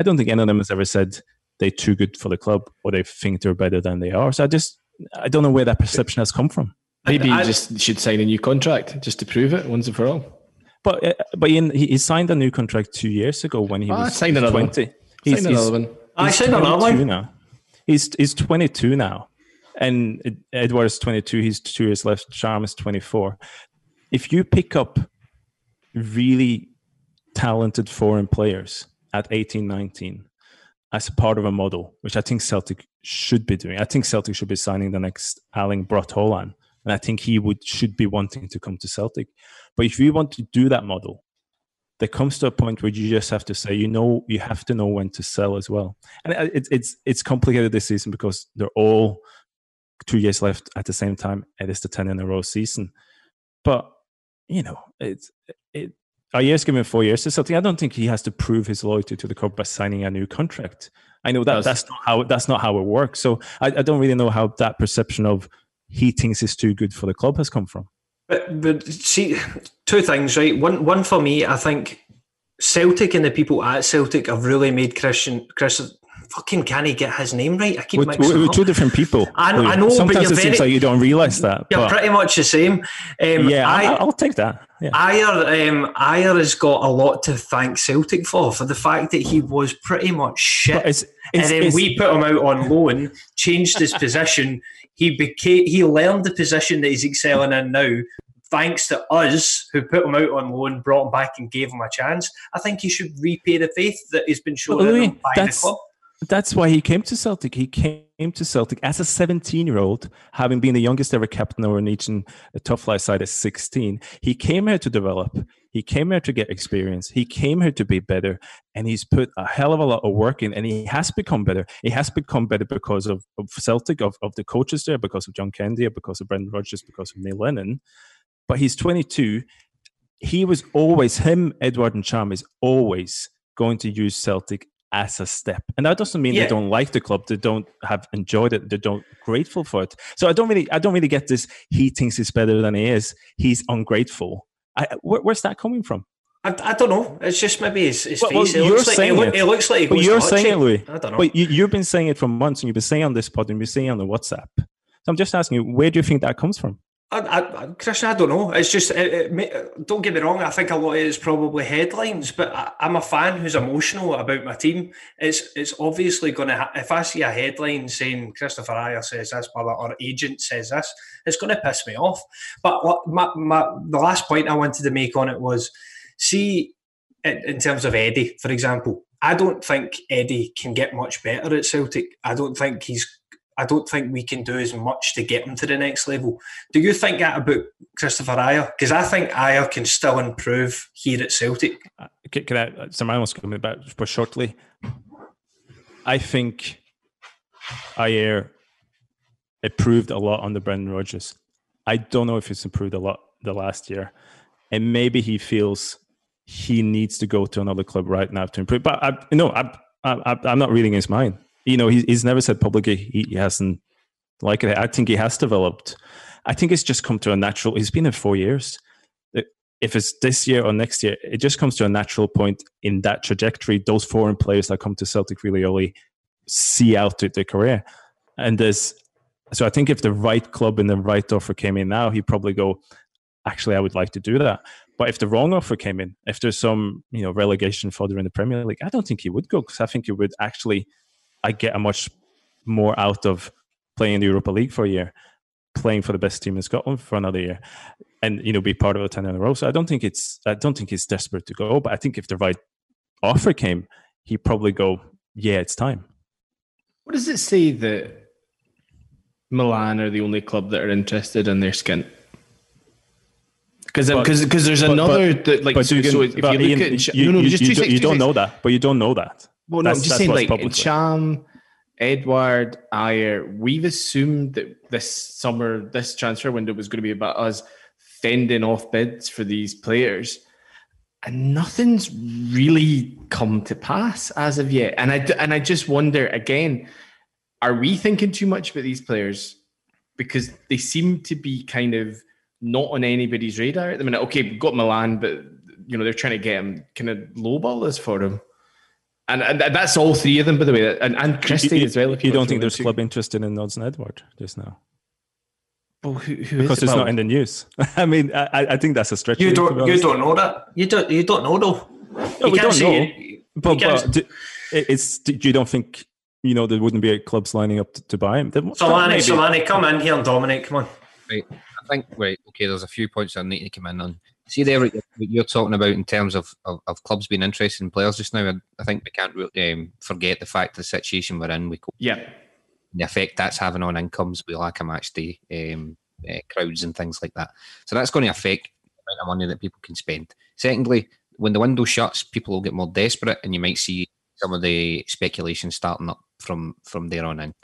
I don't think any of them has ever said they're too good for the club or they think they're better than they are. So I just, I don't know where that perception has come from. Maybe you just should sign a new contract just to prove it once and for all. But uh, but Ian, he, he, signed a new contract two years ago when he oh, was signed another 20. One. He's, signed another one. I signed another one. Now. He's, he's 22 now and Edouard is 22. He's two years left. Ntcham is 24. If you pick up really talented foreign players at 18, 19 as part of a model, which I think Celtic should be doing, I think Celtic should be signing the next Erling Braut Haaland, and I think he would should be wanting to come to Celtic. But if you want to do that model, there comes to a point where you just have to say, you know, you have to know when to sell as well. And it's it's it's complicated this season because they're all two years left at the same time. It is the 10 in a row season. But, you know, it's, it, a year's given four years to something. I don't think he has to prove his loyalty to the club by signing a new contract. I know that that's not how that's not how it works. So I, I don't really know how that perception of he thinks is too good for the club has come from. But, but see, two things, right? One, one for me, I think Celtic and the people at Celtic have really made Christian Chris fucking can he get his name right? I keep we're, we're, two different people. I, I know, Sometimes but it very, seems like you don't realise that. You're but, pretty much the same. Um, yeah, I, will take that. Yeah. Ajer, um, Ajer has got a lot to thank Celtic for for the fact that he was pretty much shit, it's, it's, and then we put him out on loan, changed his position. He became he learned the position that he's excelling in now thanks to us who put him out on loan, brought him back and gave him a chance, I think he should repay the faith that he's been shown well, by the club. That's why he came to Celtic. He came to Celtic as a 17 year old, having been the youngest ever captain of a Norwegian top flight side at 16. He came here to develop. He came here to get experience. He came here to be better. And he's put a hell of a lot of work in. And he has become better. He has become better because of, of Celtic, of, of the coaches there, because of John Kennedy, because of Brendan Rodgers, because of Neil Lennon. But he's 22. He was always, him, Edouard and Ntcham is always going to use Celtic as a step. And that doesn't mean yeah. they don't like the club, they don't have enjoyed it, they don't grateful for it. So I don't really I don't really get this he thinks he's better than he is. He's ungrateful. I, where, where's that coming from? I, I don't know. It's just maybe his, his well, face. Well, it, looks like, it, it, it looks like. But you're saying it, Louis. I don't know. But you, have been saying it for months, and you've been saying on this pod, and you've been saying on the WhatsApp. So I'm just asking you, where do you think that comes from? I, I, Christian, I don't know. It's just, it, it, don't get me wrong. I think a lot of it is probably headlines, but I, am a fan who's emotional about my team. It's it's obviously going to. Ha- if I see a headline saying Kristoffer Ajer says this, or agent says this, it's going to piss me off. But my, my the last point I wanted to make on it was, see, in, in terms of Eddie, for example, I don't think Eddie can get much better at Celtic. I don't think he's I don't think we can do as much to get him to the next level. Do you think that about Kristoffer Ajer? Because I think Ajer can still improve here at Celtic. Uh, can, can I, Sir Miles coming back but shortly. I think Ajer improved a lot under Brendan Rodgers. I don't know if he's improved a lot the last year. And maybe he feels he needs to go to another club right now to improve. But I, no, I, I, I'm not reading his mind you know, he, he's never said publicly he, he hasn't like it. I think he has developed. I think it's just come to a natural. He's been in four years. If it's this year or next year, it just comes to a natural point in that trajectory. Those foreign players that come to Celtic really early see out their career, and there's so I think if the right club and the right offer came in now, he'd probably go. Actually, I would like to do that. But if the wrong offer came in, if there's some you know relegation further in the Premier League, I don't think he would go because I think he would actually I get a much more out of playing the Europa League for a year, playing for the best team in Scotland for another year, and you know be part of a ten in a row. So I don't think it's I don't think he's desperate to go, but I think if the right offer came, he'd probably go. Yeah, it's time. What does it say that Milan are the only club that are interested in their skin? Because because because there's another but, that like but so, so if you look Ian, at you, no no you, just you, two you don't know that, but you don't know that. Well, no, I'm just saying, like Ntcham, Edouard, Ajer, we've assumed that this summer, this transfer window was going to be about us fending off bids for these players. And nothing's really come to pass as of yet. And I, and I just wonder again, are we thinking too much about these players? Because they seem to be kind of not on anybody's radar at the minute. Okay, we've got Milan, but you know they're trying to get him kind of lowball this for him. And, and that's all three of them, by the way, and, and Christie you, as well. You, you don't think there's club interested in Odsonne Edouard just now? Well, who, who because it's not in the news. I mean, I, I think that's a stretch. You don't, you don't know that. You don't, you don't know though. No, you we don't know. It, but, but do, it's you don't think you know there wouldn't be clubs lining up to, to buy him. Solani, Solani, come in here, Dominic. Come on. Right, I think right. Okay, there's a few points I need to come in on see there what you're talking about in terms of, of, of, clubs being interested in players just now. I think we can't um, forget the fact the situation we're in. We yeah, the effect that's having on incomes. We lack a match day um, uh, crowds and things like that. So that's going to affect the amount of money that people can spend. Secondly, when the window shuts, people will get more desperate, and you might see some of the speculation starting up from from there on in.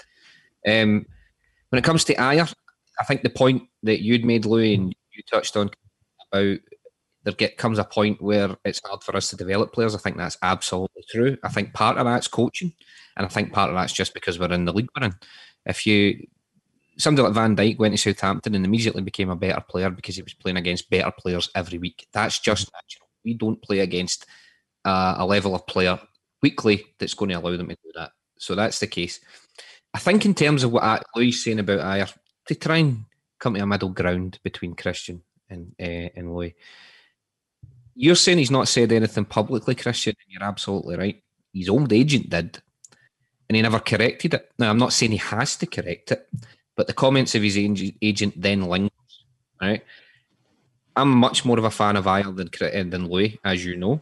Um, when it comes to Ajer, I think the point that you'd made, Louis, and you touched on about there get comes a point where it's hard for us to develop players. I think that's absolutely true. I think part of that's coaching, and I think part of that's just because we're in the league we're in. If you somebody like Van Dijk went to Southampton and immediately became a better player because he was playing against better players every week. That's just natural. We don't play against uh, a level of player weekly that's going to allow them to do that. So that's the case. I think in terms of what Louis saying about Ajer, to try and come to a middle ground between Christian and uh, and Louis you're saying he's not said anything publicly, Christian, and you're absolutely right. His old agent did, and he never corrected it. Now, I'm not saying he has to correct it, but the comments of his agent then lingers, right? I'm much more of a fan of Ajer than, than Louis, as you know,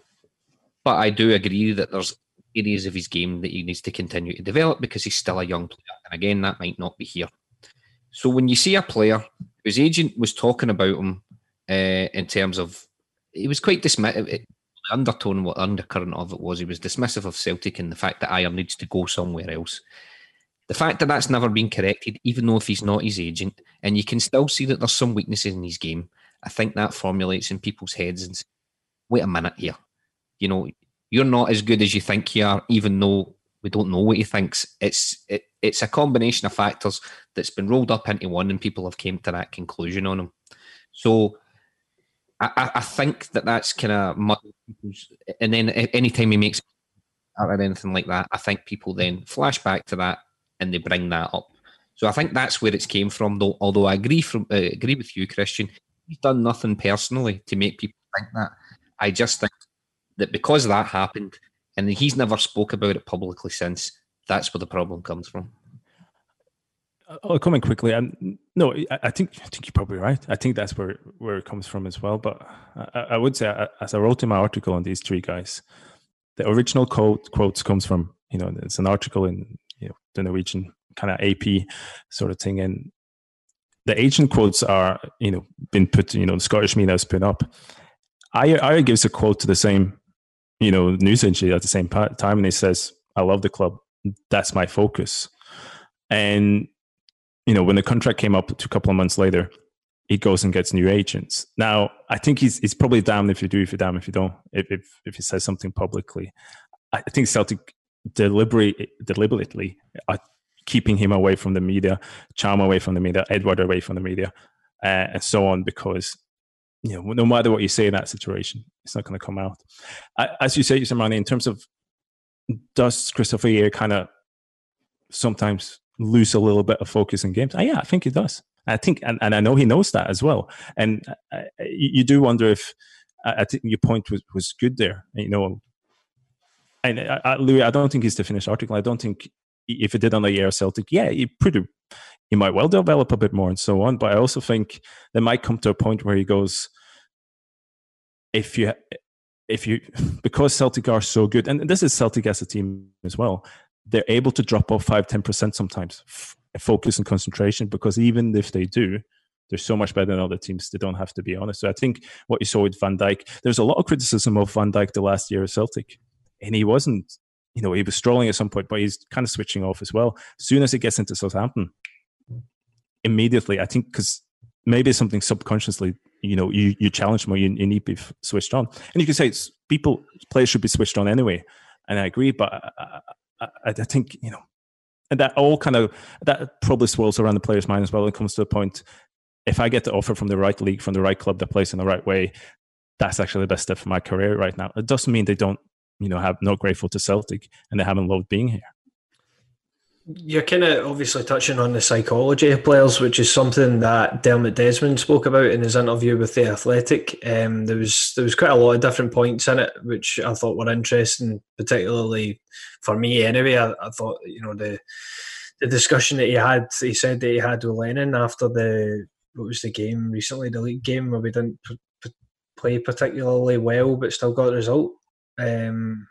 but I do agree that there's areas of his game that he needs to continue to develop because he's still a young player. And again, that might not be here. So when you see a player whose agent was talking about him uh, in terms of he was quite dismissive. Undertone, what undercurrent of it was, he was dismissive of Celtic and the fact that Ajer needs to go somewhere else. The fact that that's never been corrected, even though if he's not his agent, and you can still see that there's some weaknesses in his game, I think that formulates in people's heads and wait a minute here. You know, you're not as good as you think you are, even though we don't know what he thinks. It's it, it's a combination of factors that's been rolled up into one, and people have came to that conclusion on him. So I, I think that that's kind of and then anytime he makes or anything like that, I think people then flash back to that and they bring that up. So I think that's where it's came from. Though, although I agree from uh, agree with you, Christian, he's done nothing personally to make people think that. I just think that because that happened, and he's never spoke about it publicly since. That's where the problem comes from. I'll comment quickly. Um, no, I, I, think I think you're probably right. I think that's where where it comes from as well. But I, I would say, as I wrote in my article on these three guys, the original quote quotes comes from you know it's an article in you know, the Norwegian kind of AP sort of thing, and the agent quotes are you know been put you know the Scottish media has put up. I gives a quote to the same you know news agency at the same time, and he says, "I love the club. That's my focus." And you know when the contract came up a couple of months later, he goes and gets new agents. Now, I think he's he's probably damned if you do, if you're damned if you don't. If if, if he says something publicly, I think Celtic deliberately deliberately are keeping him away from the media, Ntcham away from the media, Edouard away from the media, uh, and so on, because you know no matter what you say in that situation, it's not going to come out. I, as you say, Sermanni, in terms of does Kristoffer Ajer kind of sometimes lose a little bit of focus in games? Uh, yeah, I think he does. I think, and, and I know he knows that as well. And uh, you, you, do wonder if I think your point was, was good there. You know, and uh, uh, Louis, I don't think he's the finished article. I don't think if he did on the air Celtic, yeah, he pretty he might well develop a bit more and so on. But I also think there might come to a point where he goes, if you if you because Celtic are so good, and this is Celtic as a team as well, they're able to drop off five ten percent sometimes focus and concentration because even if they do, they're so much better than other teams. They don't have to be honest. So I think what you saw with Van Dijk, there's a lot of criticism of Van Dijk the last year at Celtic, and he wasn't. You know, he was strolling at some point, but he's kind of switching off as well. As soon as he gets into Southampton, immediately, I think because maybe something subconsciously, you know, you, you challenge more, you, you need to be switched on. And you can say it's people, players should be switched on anyway. And I agree, but I, I, I think, you know, and that all kind of that probably swirls around the player's mind as well. When it comes to the point if I get the offer from the right league, from the right club that plays in the right way, that's actually the best step for my career right now. It doesn't mean they don't, you know, have not grateful to Celtic and they haven't loved being here. You're kind of obviously touching on the psychology of players, which is something that Dermot Desmond spoke about in his interview with the Athletic. Um, there was there was quite a lot of different points in it, which I thought were interesting, particularly for me. Anyway, I, I thought you know the the discussion that he had. He said that he had with Lennon after the what was the game recently, the league game where we didn't p- p- play particularly well, but still got a result. Um,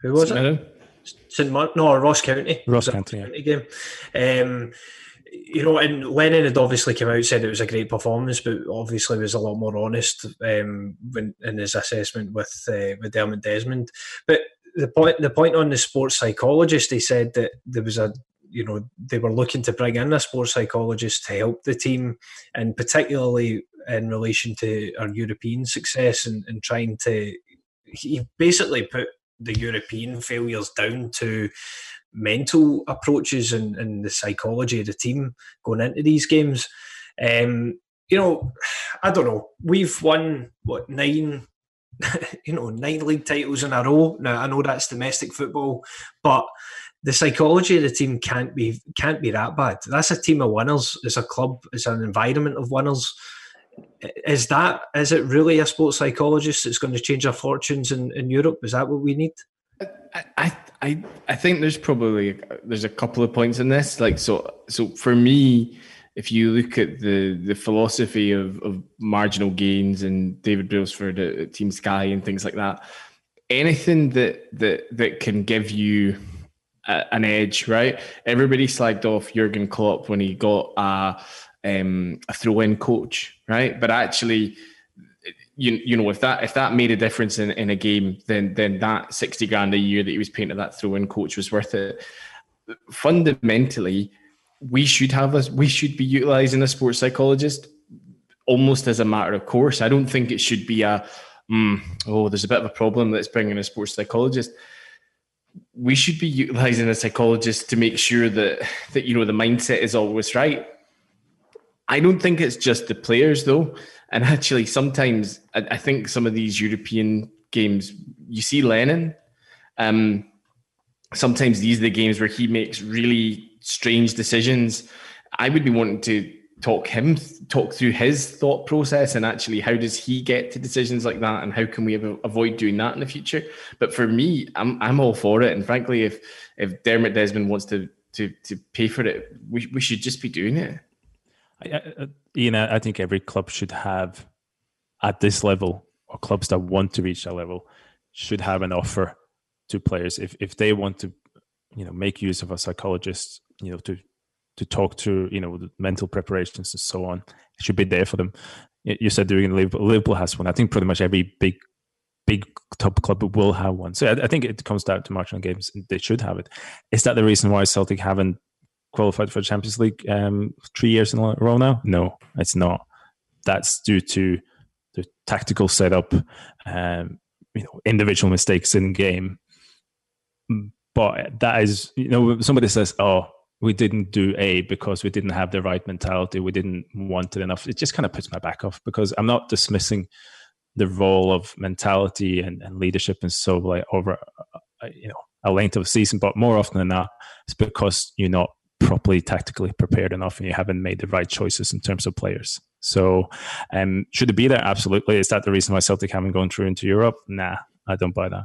who was it? St. Mark, no, Ross County. Ross County, yeah. game. Um, you know, and Lennon had obviously come out said it was a great performance, but obviously was a lot more honest um, when, in his assessment with uh, with Dermot Desmond. But the point the point on the sports psychologist, he said that there was a you know they were looking to bring in a sports psychologist to help the team, and particularly in relation to our European success and, and trying to he basically put the European failures down to mental approaches and, and the psychology of the team going into these games. Um, you know, I don't know. We've won what nine, you know, nine league titles in a row. Now I know that's domestic football, but the psychology of the team can't be can't be that bad. That's a team of winners. It's a club. It's an environment of winners is that is it really a sports psychologist that's going to change our fortunes in, in Europe? Is that what we need? I, I I think there's probably there's a couple of points in this. Like so so for me, if you look at the the philosophy of, of marginal gains and David Brailsford at, at Team Sky and things like that, anything that that that can give you an edge, right? Everybody slagged off Jurgen Klopp when he got a um, a throw-in coach, right? But actually, you you know if that if that made a difference in, in a game, then then that sixty grand a year that he was paying to that throw-in coach was worth it. Fundamentally, we should have a we should be utilizing a sports psychologist almost as a matter of course. I don't think it should be a mm, oh, there's a bit of a problem that's bringing a sports psychologist. We should be utilizing a psychologist to make sure that that you know the mindset is always right. I don't think it's just the players though, and actually sometimes I, I think some of these European games you see Lennon. Um, sometimes these are the games where he makes really strange decisions. I would be wanting to talk him talk through his thought process and actually how does he get to decisions like that and how can we avoid doing that in the future but for me i'm i'm all for it and frankly if if dermot desmond wants to to to pay for it we, we should just be doing it I, uh, you know i think every club should have at this level or clubs that want to reach that level should have an offer to players. If if they want to you know make use of a psychologist you know to to talk to you know mental preparations and so on it should be there for them. You said doing liverpool liverpool has one. I think pretty much every big big top club will have one. So i, I think it comes down to marginal games they should have it. Is that the reason why celtic haven't qualified for the champions league um, three years in a row now no it's not that's due to the tactical setup um, you know individual mistakes in game but that is you know somebody says oh we didn't do A because we didn't have the right mentality. We didn't want it enough. It just kind of puts my back off because I'm not dismissing the role of mentality and, and leadership and so like over uh, you know a length of a season, but more often than not, it's because you're not properly tactically prepared enough and you haven't made the right choices in terms of players. So, um, should it be there? Absolutely. Is that the reason why Celtic haven't gone through into Europe? Nah, I don't buy that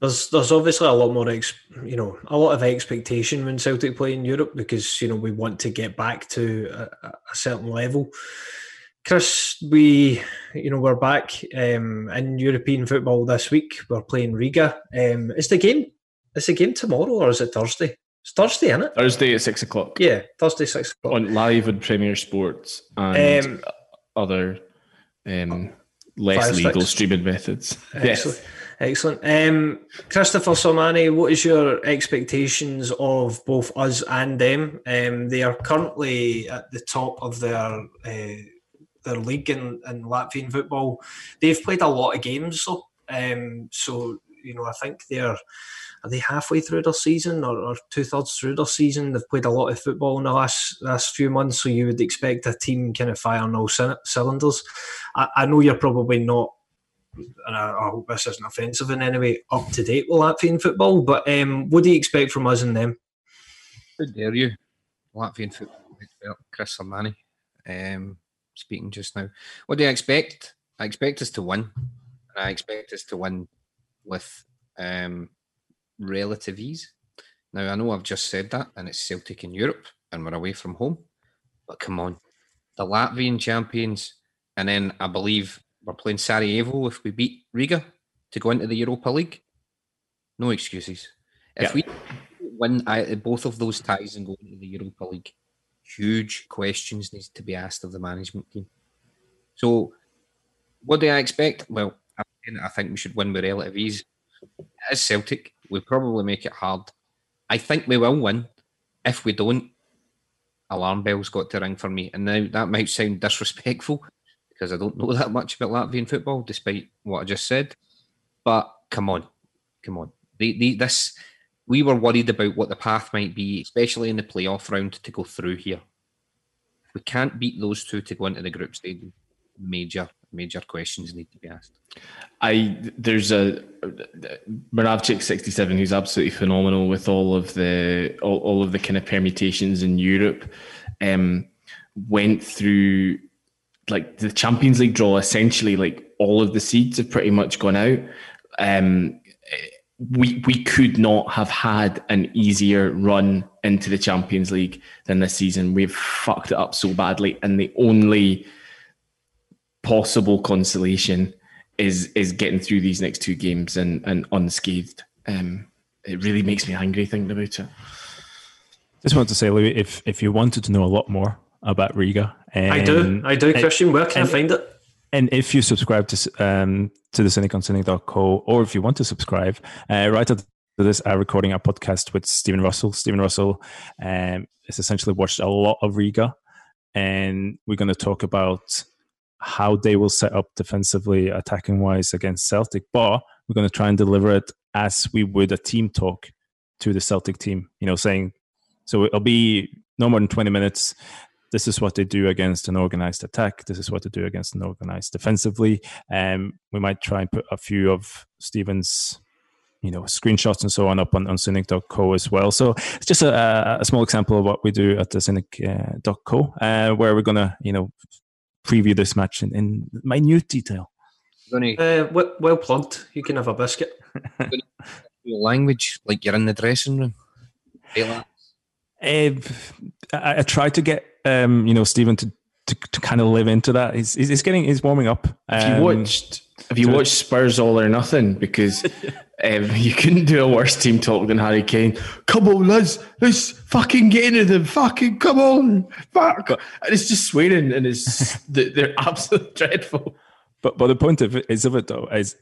there's there's obviously a lot more ex, you know a lot of expectation when Celtic play in Europe because you know we want to get back to a, a certain level. Chris, we you know we're back um, in European football this week. We're playing Riga. Um, is the game is the game tomorrow or is it Thursday? It's Thursday, isn't it? Thursday at six o'clock. Yeah, Thursday six o'clock on live on Premier Sports and um, other um, less legal streaming methods. Excellent. Yes. Excellent. Um, Christopher Sermanni, what is your expectations of both us and them? Um, they are currently at the top of their uh, their league in, in Latvian football. They've played a lot of games, so um, so you know I think they're are they halfway through their season or, or two thirds through their season? They've played a lot of football in the last last few months, so you would expect a team kind of fire on all cylinders. I, I know you're probably not and I, I, hope this isn't offensive in any way, up to date with Latvian football. But um, what do you expect from us and them? How dare you? Latvian football Chris Sermanni, um, speaking just now. What do you expect? I expect us to win. I expect us to win with um, relative ease. Now, I know I've just said that, and it's Celtic in Europe, and we're away from home. But come on, the Latvian champions, and then I believe we're playing Sarajevo if we beat Riga to go into the Europa League. No excuses. If we win both of those ties and go into the Europa League, huge questions need to be asked of the management team. So, what do I expect? Well, I think we should win with relative ease. As Celtic, we probably make it hard. I think we will win. If we don't, alarm bells got to ring for me. And now that might sound disrespectful, because I don't know that much about Latvian football, despite what I just said. But come on, come on. The, the, this we were worried about what the path might be, especially in the playoff round to go through here. We can't beat those two to go into the group stage. Major, major questions need to be asked. I there's a Moravchik sixty seven who's absolutely phenomenal with all of the all, all of the kind of permutations in Europe. Um, went through like the Champions League draw, essentially, like all of the seeds have pretty much gone out. Um, we we could not have had an easier run into the Champions League than this season. We've fucked it up so badly, and the only possible consolation is is getting through these next two games and and unscathed. Um, it really makes me angry thinking about it. Just want to say, Louis, if if you wanted to know a lot more about Riga. And, I do, I do, Christian. Where can and, I find it? And if you subscribe to um, to the cynic on cynic.co, or if you want to subscribe, uh, right after this, I'm recording a podcast with Stephen Russell. Stephen Russell um, has essentially watched a lot of Riga, and we're going to talk about how they will set up defensively, attacking wise against Celtic, but we're going to try and deliver it as we would a team talk to the Celtic team. You know, saying so it'll be no more than twenty minutes. This is what they do against an organized attack. This is what they do against an organized defensively. And um, we might try and put a few of Stephen's you know screenshots and so on up on, on cynic.co as well so it's just a, a small example of what we do at the cynic.co uh, where we're gonna you know preview this match in, in minute detail. Uh, well, well plugged. You can have a biscuit. Language like you're in the dressing room. Uh, I, I try to get um, you know Stephen to, to, to kind of live into that. He's, he's getting he's warming up. Um, have you watched Have you watched Spurs All or Nothing? Because um, you couldn't do a worse team talk than Harry Kane. Come on, let's let's fucking get into them. Fucking come on, fuck. And it's just swearing, and it's they're absolutely dreadful. But but the point of it is of it though is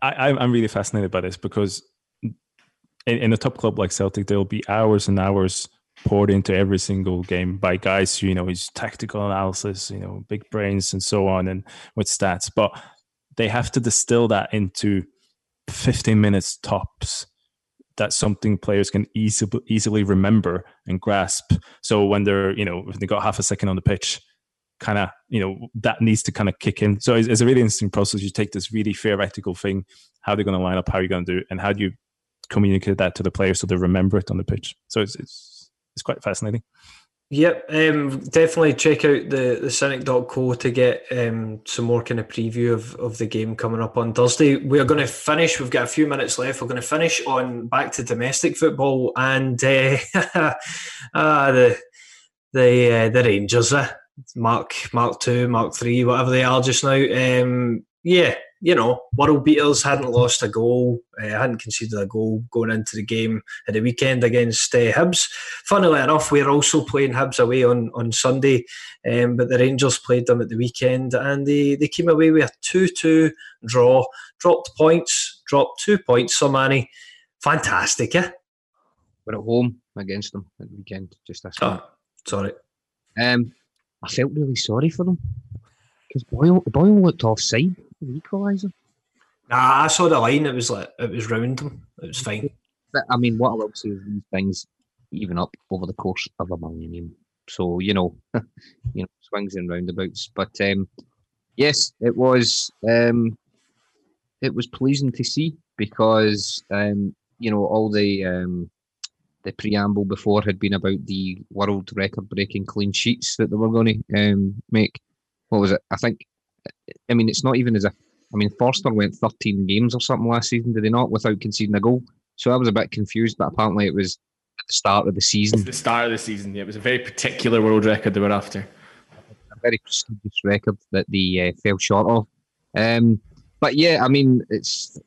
I I'm really fascinated by this because in, in a top club like Celtic there'll be hours and hours poured into every single game by guys who you know is tactical analysis, you know, big brains and so on, and with stats. But they have to distill that into 15 minutes tops. That's something players can easily easily remember and grasp. So when they're you know if they got half a second on the pitch, kind of you know that needs to kind of kick in. So it's, it's a really interesting process. You take this really theoretical thing, how they're going to line up, how you're going to do it, and how do you communicate that to the players so they remember it on the pitch. So it's, it's it's quite fascinating. Yep, um, definitely check out the, the cynic.co to get um, some more kind of preview of, of the game coming up on Thursday. We're going to finish, we've got a few minutes left. We're going to finish on back to domestic football and uh, uh, the the uh, the Rangers, uh, Mark Mark 2, Mark 3, whatever they are just now. Um, yeah, you know, world beaters hadn't lost a goal, uh, hadn't conceded a goal going into the game at the weekend against uh, Hibs. Funnily enough, we're also playing Hibs away on, on Sunday, um, but the Rangers played them at the weekend and they, they came away with a 2 2 draw, dropped points, dropped two points, so many. Fantastic, yeah? We're at home against them at the weekend, just this oh, Sorry. Um, I felt really sorry for them because Boyle, Boyle looked offside the equaliser? Nah, I saw the line. It was like it was round them. It was fine. But, I mean, what I will say is these things even up over the course of a millennium. So you know, you know, swings and roundabouts. But um, yes, it was. Um, it was pleasing to see because um, you know all the um, the preamble before had been about the world record breaking clean sheets that they were going to um, make. What was it? I think I mean, it's not even as if I mean Forster went 13 games or something last season, did they not, without conceding a goal? So I was a bit confused, but apparently it was at the start of the season. the start of the season, yeah. It was a very particular world record they were after. A very prestigious record that they uh, fell short of. Um, but yeah, I mean, it's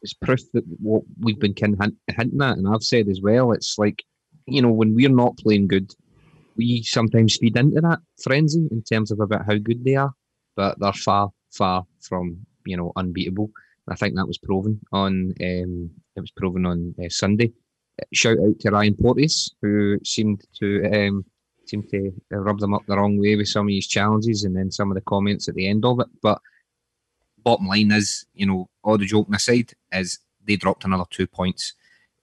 it's proof that what we've been kind of hinting at, and I've said as well, it's like, you know, when we're not playing good, we sometimes feed into that frenzy in terms of about how good they are but they're far, far from you know unbeatable. I think that was proven on um, it was proven on uh, Sunday. Shout out to Ryan Porteous, who seemed to um, seemed to rub them up the wrong way with some of his challenges and then some of the comments at the end of it. But bottom line is, you know, all the joking aside, is they dropped another two points.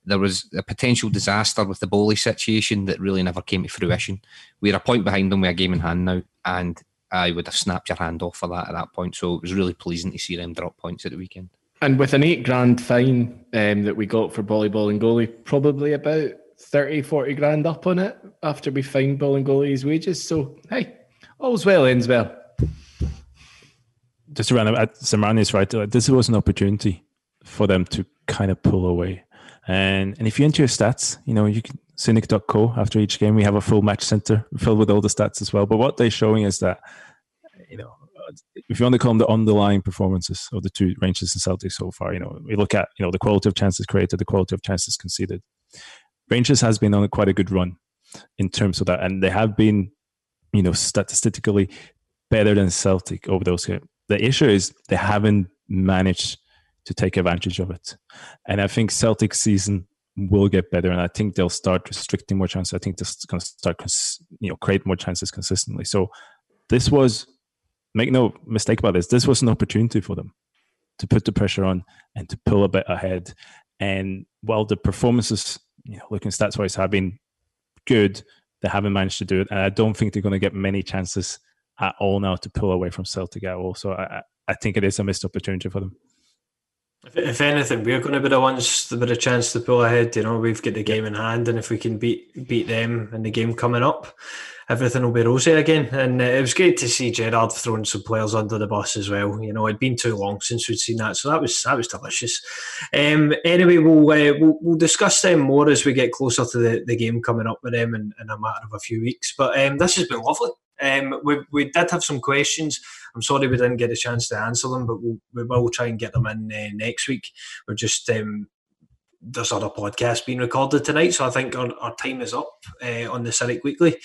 There was a potential disaster with the Bowley situation that really never came to fruition. We're a point behind them with a game in hand now, and I would have snapped your hand off for that at that point. So it was really pleasing to see them drop points at the weekend. And with an eight grand fine um, that we got for Bolingoli, probably about 30, 40 grand up on it after we fined Bolingoli his wages. So, hey, all's well ends well. Just around at Sermanni is right. This was an opportunity for them to kind of pull away. And and if you enter your stats, you know, you can cynic.co after each game. We have a full match center filled with all the stats as well. But what they're showing is that, you know, if you want to call them the underlying performances of the two Rangers and Celtics so far, you know, we look at, you know, the quality of chances created, the quality of chances conceded. Rangers has been on quite a good run in terms of that. And they have been, you know, statistically better than Celtic over those games. The issue is they haven't managed to take advantage of it. And I think Celtic season will get better, and I think they'll start restricting more chances. I think they're going to start, you know, create more chances consistently. So this was make no mistake about this. This was an opportunity for them to put the pressure on and to pull a bit ahead. And while the performances, you know, looking stats wise, have been good, they haven't managed to do it. And I don't think they're going to get many chances at all now to pull away from Celtic at all. So I, I think it is a missed opportunity for them. If, if anything, we're going to be the ones with a chance to pull ahead. You know, we've got the game in hand, and if we can beat beat them in the game coming up, everything will be rosy again. And uh, it was great to see Gerrard throwing some players under the bus as well. You know, it'd been too long since we'd seen that, so that was that was delicious. Um, anyway, we'll, uh, we'll, we'll discuss them more as we get closer to the, the game coming up with them in, in a matter of a few weeks. But um, this has been lovely. Um, we, we did have some questions. I'm sorry we didn't get a chance to answer them, but we'll, we will try and get them in uh, next week. We're just um, there's other podcasts being recorded tonight, so I think our, our time is up uh, on the Cynic Weekly.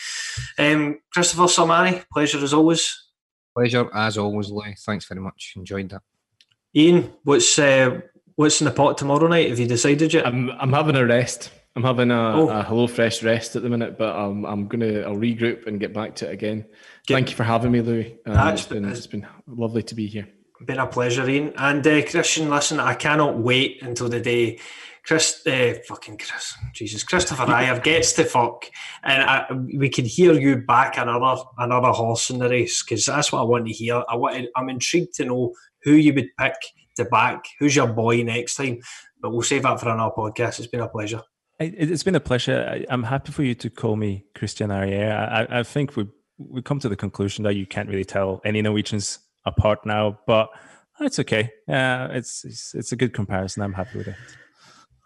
Um, Christopher Sermanni, pleasure as always. Pleasure as always, Lee. Thanks very much. Enjoyed that. Ian, what's uh, what's in the pot tomorrow night? Have you decided yet? I'm I'm having a rest. I'm having a, oh. a HelloFresh rest at the minute, but I'm I'm gonna I'll regroup and get back to it again. Get, Thank you for having me, Louis. Um, it's been it's been lovely to be here. Been a pleasure, Ian. And uh, Christian, listen, I cannot wait until the day Chris, uh, fucking Chris, Jesus, Kristoffer Ajer gets to fuck, and I, we can hear you back another another horse in the race because that's what I want to hear. I want, I'm intrigued to know who you would pick to back. Who's your boy next time? But we'll save that for another podcast. It's been a pleasure. It's been a pleasure. I, am happy for you to call me Christian Ajer. I, I think we we come to the conclusion that you can't really tell any Norwegians apart now, but it's okay. Yeah, it's, it's it's a good comparison. I'm happy with it.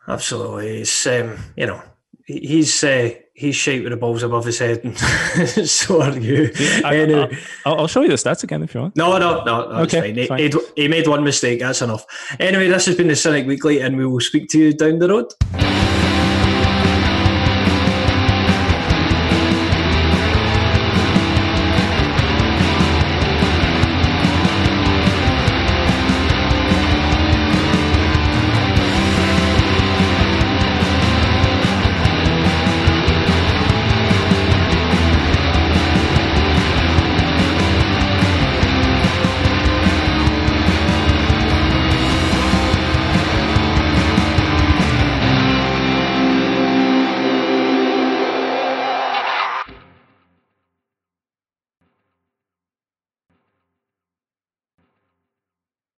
Absolutely, it's um, you know he's uh, he's shaped with the balls above his head, and so are you. I, anyway. I'll, I'll, show you the stats again if you want. No, no, no, okay, fine. He, he made one mistake. That's enough. Anyway, this has been the Cynic Weekly, and we will speak to you down the road.